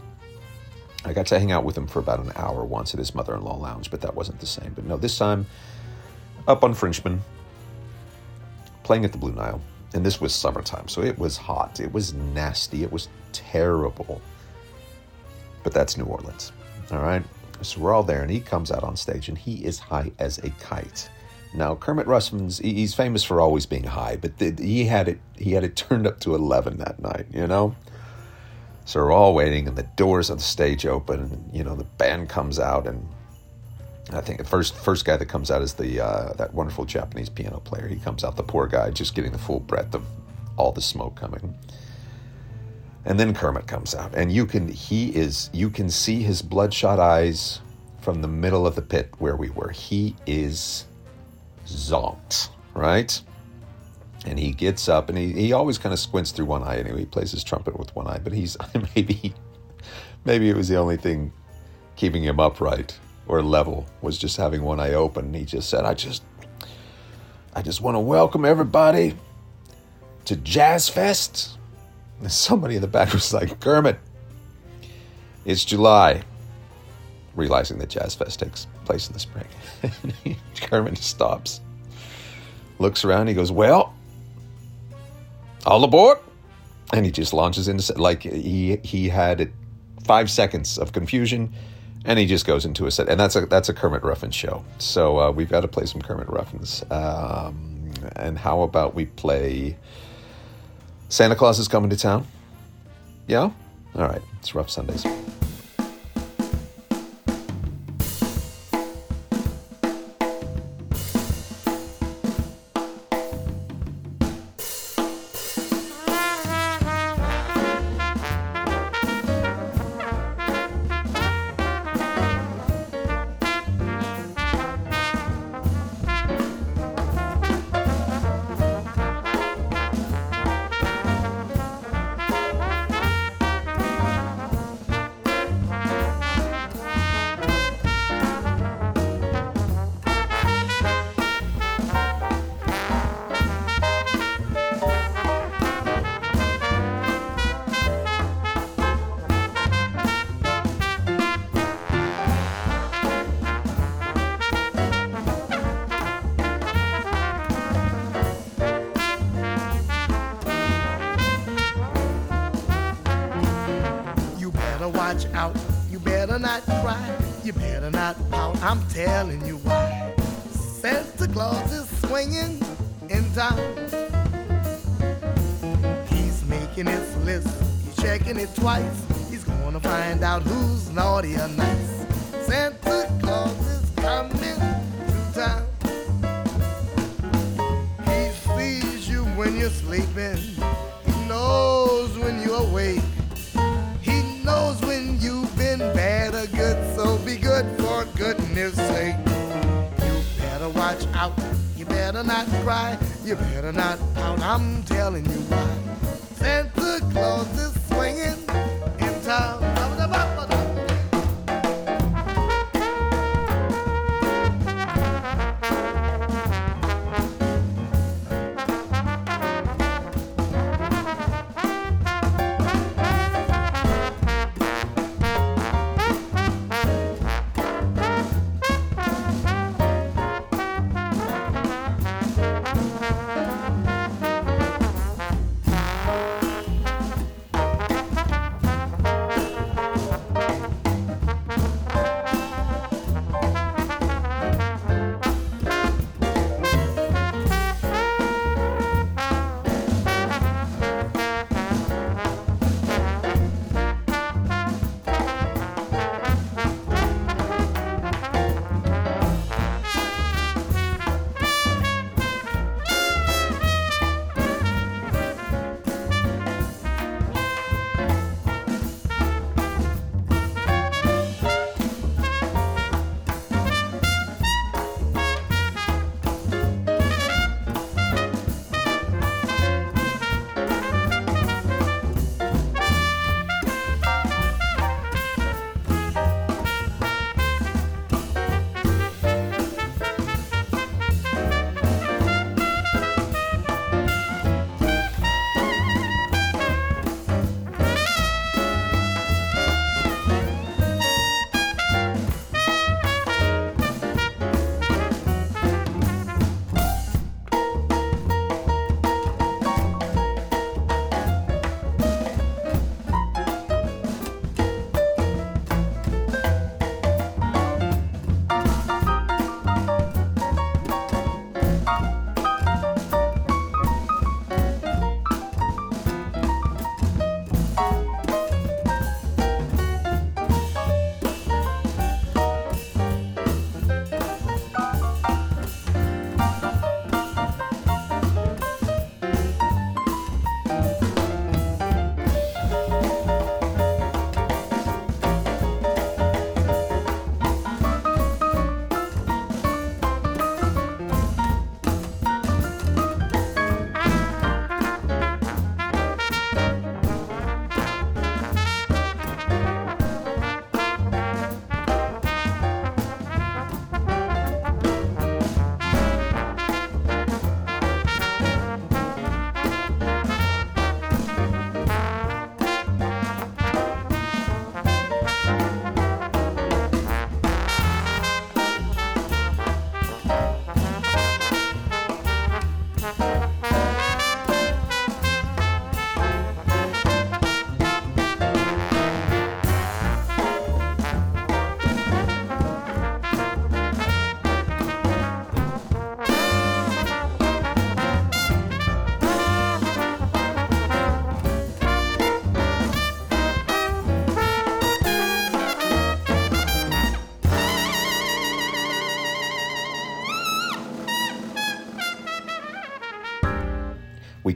I got to hang out with him for about an hour once at his mother-in-law lounge, but that wasn't the same. But no, this time up on Frenchmen, playing at the Blue Nile, and this was summertime, so it was hot, it was nasty, it was terrible. But that's New Orleans, all right. So we're all there, and he comes out on stage, and he is high as a kite. Now Kermit Ruffins he's famous for always being high, but the, he had it he had it [LAUGHS] turned up to eleven that night, you know. So we're all waiting, and the doors of the stage open, and you know the band comes out, and I think the first first guy that comes out is the uh, that wonderful Japanese piano player. He comes out, the poor guy, just getting the full breadth of all the smoke coming. And then Kermit comes out, and you can he is you can see his bloodshot eyes from the middle of the pit where we were. He is zonked, right? And he gets up, and he, he always kind of squints through one eye. Anyway, he plays his trumpet with one eye, but he's [LAUGHS] maybe maybe it was the only thing keeping him upright or level was just having one eye open. He just said, "I just, I just want to welcome everybody to Jazz Fest." And somebody in the back was like, "Kermit, it's July." Realizing that Jazz Fest takes place in the spring, [LAUGHS] Kermit stops, looks around. He goes, "Well, all aboard." and he just launches into like he he had five seconds of confusion, and he just goes into a set, and that's a that's a Kermit Ruffin show. So uh, we've got to play some Kermit Ruffins. Um, and how about we play Santa Claus is coming to town? Yeah. All right. It's rough Sundays.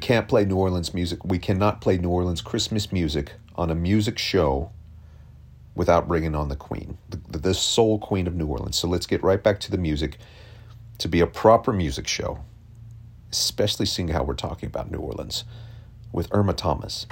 Can't play New Orleans music. We cannot play New Orleans Christmas music on a music show without bringing on the Queen, the, the soul Queen of New Orleans. So let's get right back to the music. To be a proper music show, especially seeing how we're talking about New Orleans, with Irma Thomas.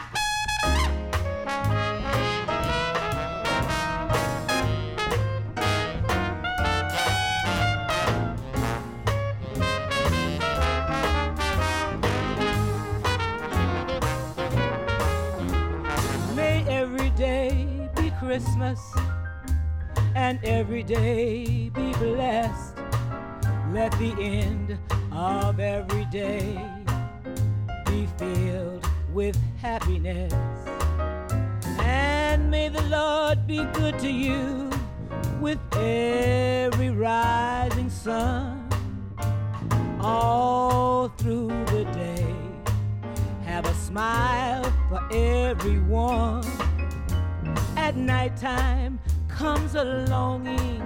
Christmas and every day be blessed. Let the end of every day be filled with happiness. And may the Lord be good to you with every rising sun all through the day. Have a smile for everyone. At nighttime comes a longing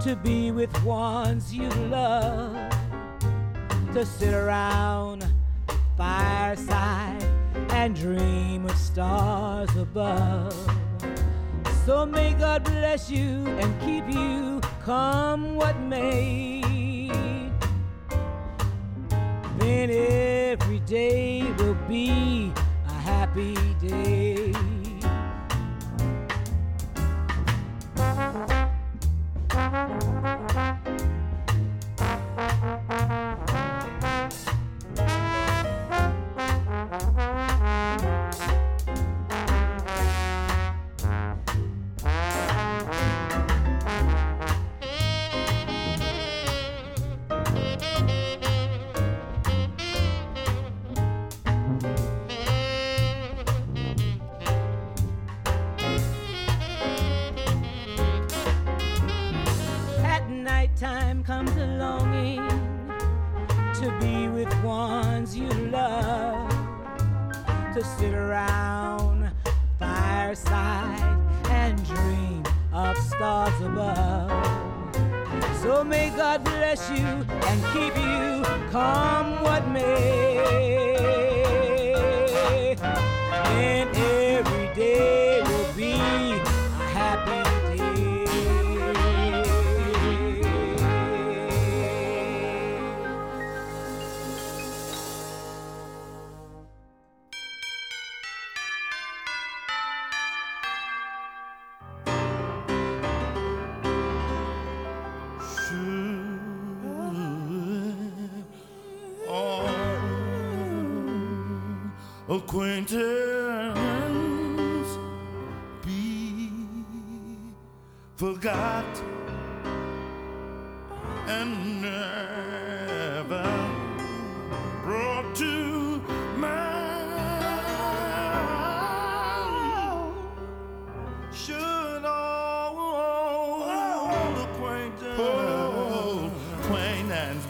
to be with ones you love, to sit around fireside and dream of stars above. So may God bless you and keep you, come what may. Then every day will be a happy day. At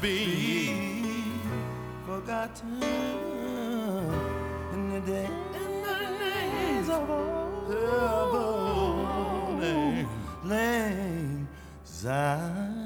be forgotten. In the day in the days of old lang lang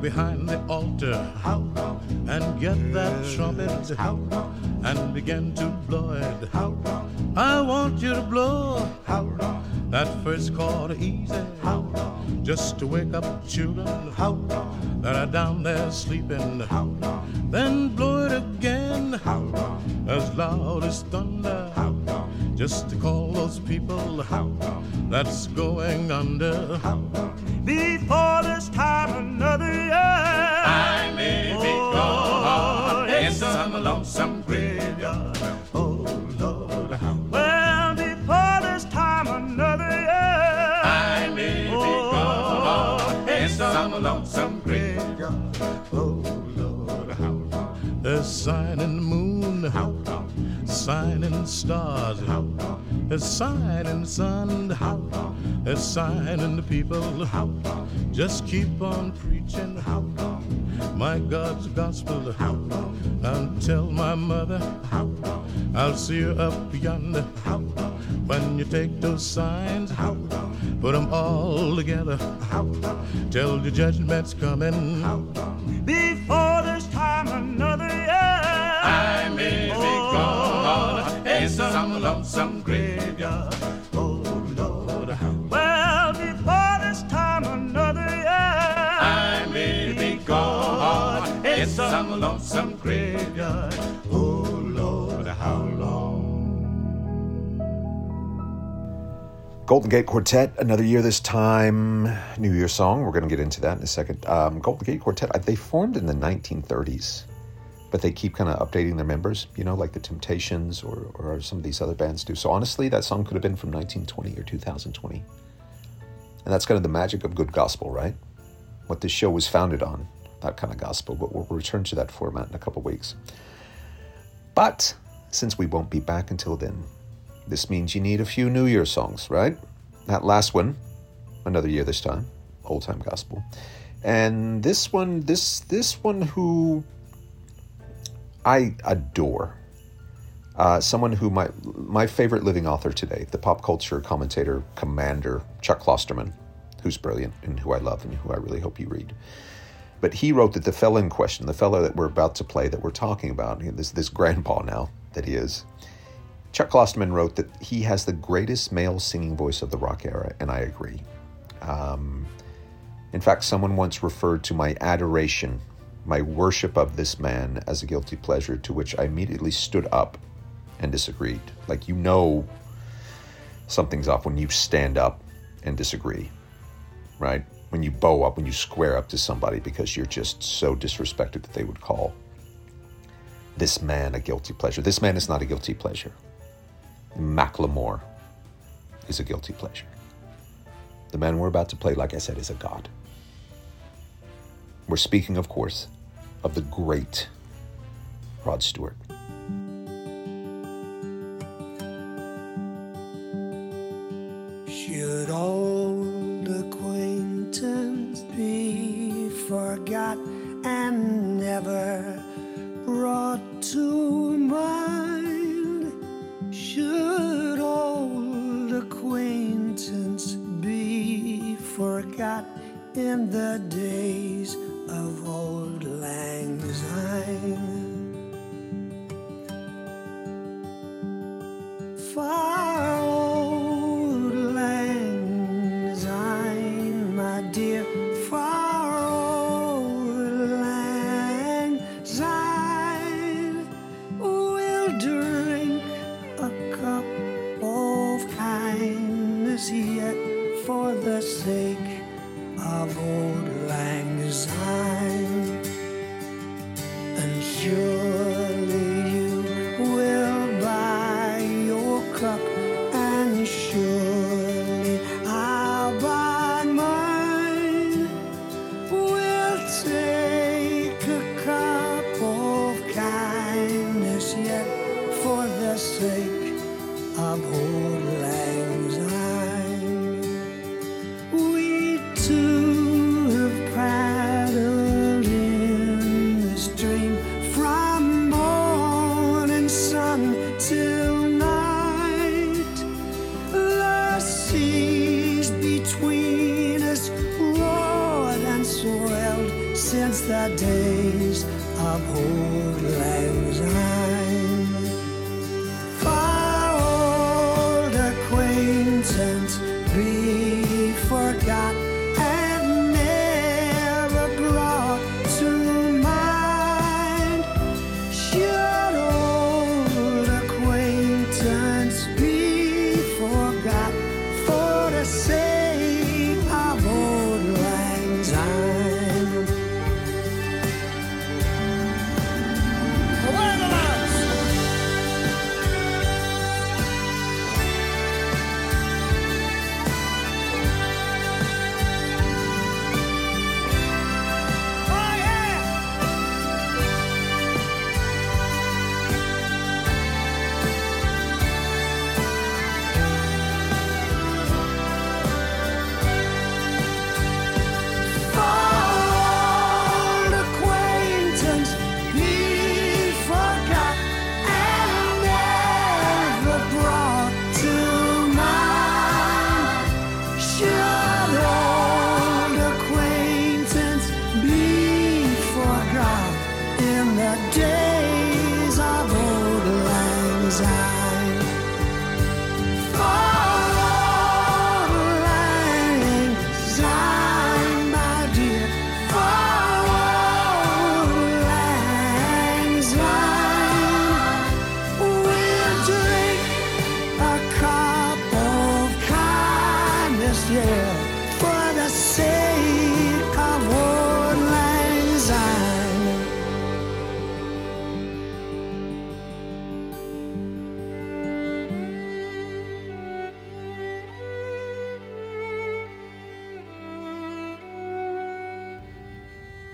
behind the altar and get that trumpet and begin to blow it. I want you to blow that first chord easy just to wake up children that are down there sleeping. I'm a lonesome nigger. Oh Lord, how long? There's sign in the moon, how long? Sign in the stars, how long? There's sign in the sun, how long? There's sign in the people, how long? Just keep on preaching, how long? My God's gospel, how long? And tell my mother, how long? I'll see you up yonder, how long? When you take those signs, how long? Put them all together. Till the judgment's coming. Before this oh, time another year, I may be gone in some lonesome graveyard. Oh Lord, well, before this time another year, I may be gone in some lonesome Golden Gate Quartet, another year this time. New Year song. We're going to get into that in a second. Um, Golden Gate Quartet, uh, they formed in the 1930s, but they keep kind of updating their members, you know, like the Temptations or, or some of these other bands do. So honestly, that song could have been from 1920 or 2020. And that's kind of the magic of good gospel, right? What this show was founded on, that kind of gospel. But we'll return to that format in a couple weeks. But since we won't be back until then, this means you need a few New Year songs, right? That last one, another year this time, old time gospel. And this one, this this one who I adore. Uh, someone who my my favorite living author today, the pop culture commentator, commander Chuck Klosterman, who's brilliant and who I love and who I really hope you read. But he wrote that the fellow in question, the fellow that we're about to play, that we're talking about, this this grandpa now that he is, Chuck Klosterman wrote that he has the greatest male singing voice of the rock era, and I agree. Um, in fact, someone once referred to my adoration, my worship of this man as a guilty pleasure, to which I immediately stood up and disagreed. Like, you know, something's off when you stand up and disagree, right? When you bow up, when you square up to somebody because you're just so disrespected that they would call this man a guilty pleasure. This man is not a guilty pleasure. Macklemore is a guilty pleasure. The man we're about to play, like I said, is a god. We're speaking, of course, of the great Rod Stewart. Should old acquaintance be forgot and never brought to mind? Should old acquaintance be forgot in the days of old lang syne? Far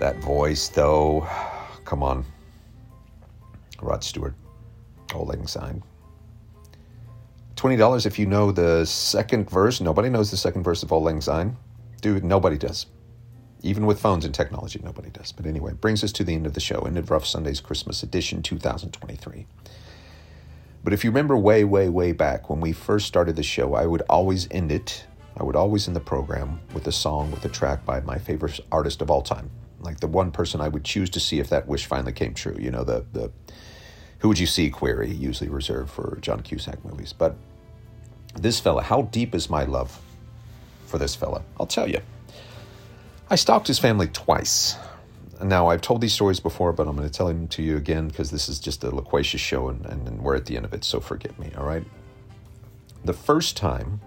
That voice, though, [SIGHS] come on. Rod Stewart, Auld Lang Syne. $20 if you know the second verse. Nobody knows the second verse of Auld Lang Syne. Dude, nobody does. Even with phones and technology, nobody does. But anyway, brings us to the end of the show, end of Rough Sundays Christmas edition 2023. But if you remember way, way, way back when we first started the show, I would always end it, I would always end the program with a song, with a track by my favorite artist of all time. Like the one person I would choose to see if that wish finally came true. You know, the, the who would you see query, usually reserved for John Cusack movies. But this fella, how deep is my love for this fella? I'll tell you. I stalked his family twice. Now, I've told these stories before, but I'm going to tell them to you again because this is just a loquacious show and, and, we're at the end of it, so forgive me, all right? The first time,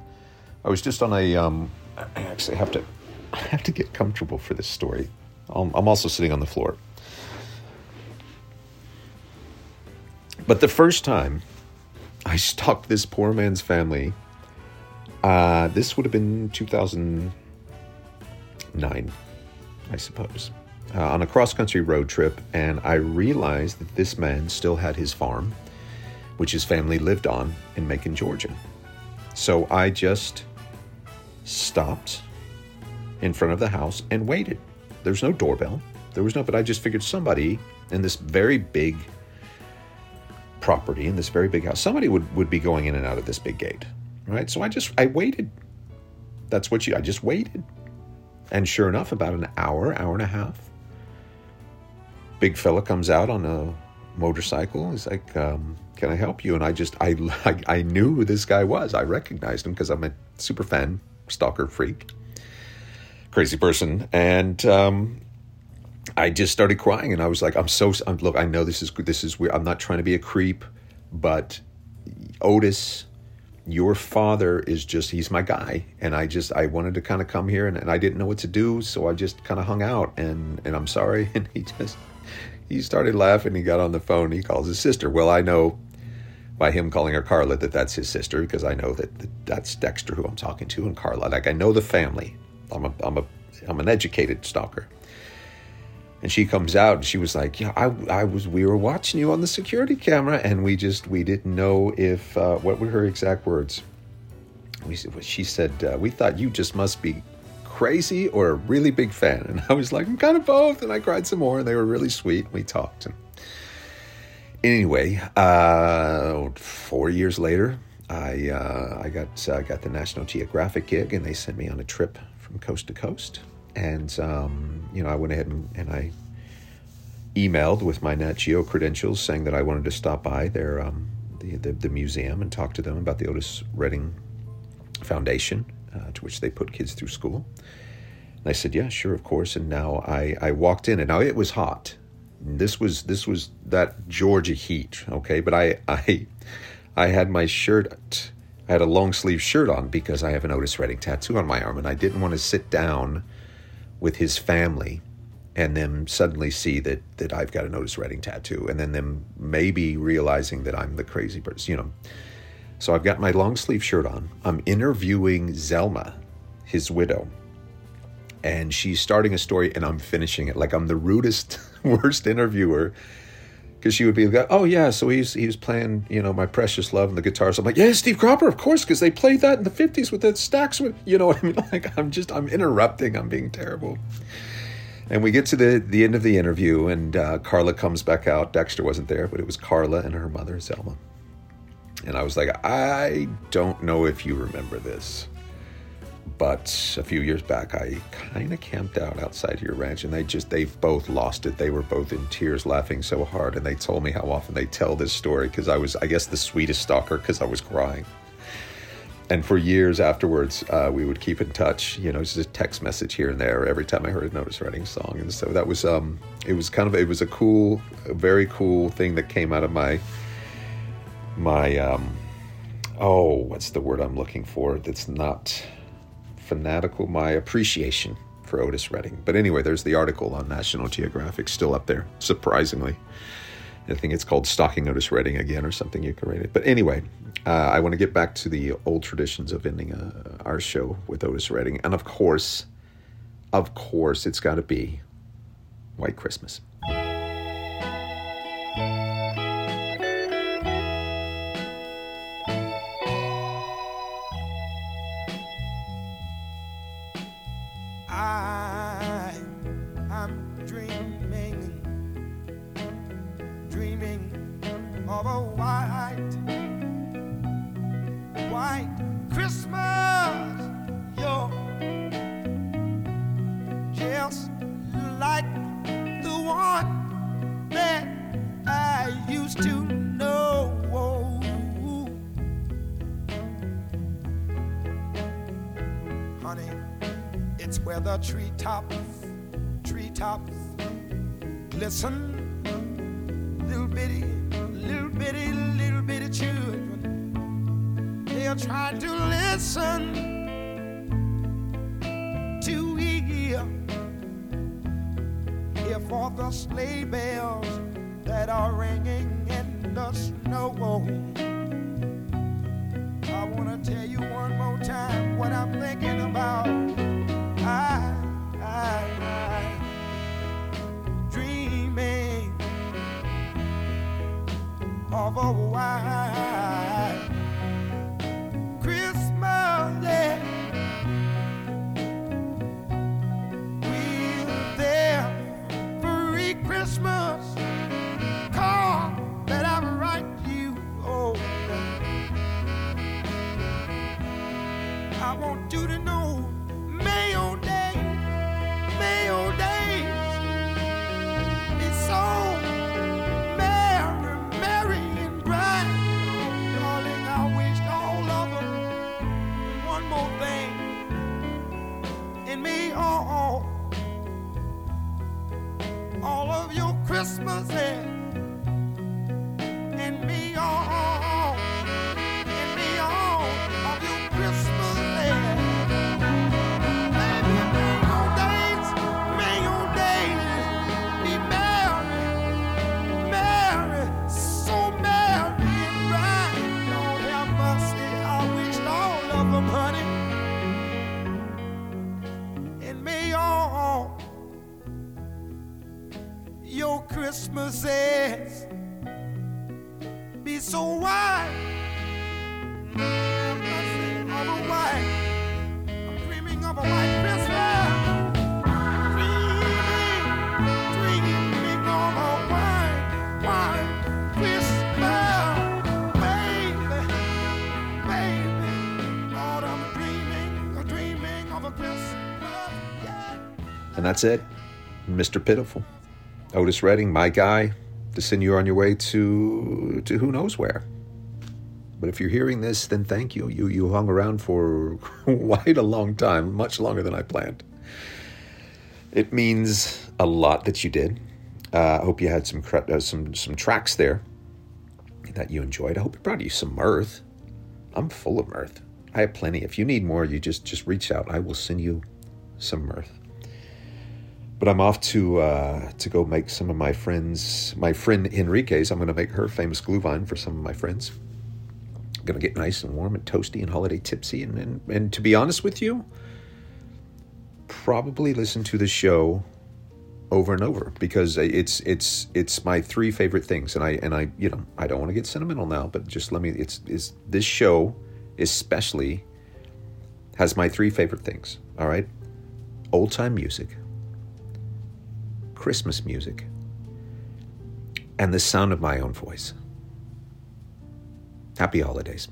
I was just on a. Um, [CLEARS THROAT] I actually have to, I have to get comfortable for this story. I'm, also sitting on the floor. But the first time I stalked this poor man's family, uh, this would have been 2009, I suppose, uh, on a cross country road trip. And I realized that this man still had his farm, which his family lived on in Macon, Georgia. So I just stopped in front of the house and waited. There's no doorbell. There was no, but I just figured somebody in this very big property, in this very big house, somebody would, would be going in and out of this big gate. Right. So I just, I waited. That's what you, I just waited. And sure enough, about an hour, hour and a half, big fella comes out on a motorcycle. He's like, um, "Can I help you?" And I just, I, [LAUGHS] I, I knew who this guy was. I recognized him because I'm a super fan, stalker freak, crazy person, and um, I just started crying. And I was like, "I'm so, I'm, look, I know this is this is weird. I'm not trying to be a creep, but Otis." Your father is just, he's my guy. And I just, I wanted to kind of come here and, and I didn't know what to do. So I just kind of hung out and, and I'm sorry. [LAUGHS] And he just, he started laughing. He got on the phone. He calls his sister. Well, I know by him calling her Carla that that's his sister because I know that, that that's Dexter who I'm talking to and Carla. Like I know the family. I'm a I'm a I'm an educated stalker. And she comes out and she was like, "Yeah, I I was we were watching you on the security camera and we just we didn't know if uh, what were her exact words." We she said uh, we thought you just must be crazy or a really big fan. And I was like, I'm kind of both. And I cried some more, and they were really sweet. We talked. And anyway, uh, four years later, I uh, I got I got the National Geographic gig, and they sent me on a trip from coast to coast. And um, you know, I went ahead and, and I emailed with my Nat Geo credentials, saying that I wanted to stop by their um, the, the the museum and talk to them about the Otis Redding Foundation, uh, to which they put kids through school. And I said, "Yeah, sure, of course." And now I I walked in, and now it was hot. This was this was that Georgia heat, okay. But I I I had my shirt. I had a long sleeve shirt on because I have an Otis Redding tattoo on my arm, and I didn't want to sit down with his family and then suddenly see that that I've got an Otis Redding tattoo, and then them maybe realizing that I'm the crazy person, you know. So I've got my long sleeve shirt on. I'm interviewing Zelma, his widow, and she's starting a story, and I'm finishing it. Like I'm the rudest, [LAUGHS] worst interviewer. Because she would be like, "Oh yeah, so he's he was playing, you know, my precious love and the guitars." I'm like, "Yeah, Steve Cropper, of course, because they played that in the '50s with the Stax with, you know what I mean?" [LAUGHS] Like I'm just I'm interrupting. I'm being terrible. And we get to the the end of the interview, and uh, Carla comes back out. Dexter wasn't there, but it was Carla and her mother, Zelma. And I was like, I don't know if you remember this, but a few years back, I kind of camped out outside your ranch, and they just they've both lost it. They were both in tears, laughing so hard, and they told me how often they tell this story because I was, I guess, the sweetest stalker because I was crying. And for years afterwards, uh, we would keep in touch. You know, just a text message here and there every time I heard an Otis Redding song, and so that was um, it was kind of it was a cool, a very cool thing that came out of my my um, oh, what's the word I'm looking for? That's not fanatical. My appreciation for Otis Redding. But anyway, there's the article on National Geographic still up there, surprisingly. I think it's called Stalking Otis Redding again or something. You can read it. But anyway, uh, I want to get back to the old traditions of ending uh, our show with Otis Redding. And of course, of course, it's got to be White Christmas. Where the treetops, treetops glisten. Little bitty, little bitty, little bitty children. They are trying to listen to hear, hear for the sleigh bells that are ringing in the snow. I wanna tell you one of a white your Christmases And that's it. Mr. Pitiful. Otis Redding, my guy, to send you on your way to to who knows where. But if you're hearing this, then thank you. You you hung around for [LAUGHS] quite a long time, much longer than I planned. It means a lot that you did. Uh, I hope you had some uh, some some tracks there that you enjoyed. I hope it brought you some mirth. I'm full of mirth. I have plenty. If you need more, you just just reach out. I will send you some mirth. But I'm off to uh, to go make some of my friends. My friend Enrique's. I'm going to make her famous glühwein for some of my friends. I'm going to get nice and warm and toasty and holiday tipsy. And, and and to be honest with you, probably listen to the show over and over because it's it's it's my three favorite things. And I and I you know I don't want to get sentimental now, but just let me. It's is this show especially has my three favorite things. All right, old time music. Christmas music, and the sound of my own voice. Happy holidays.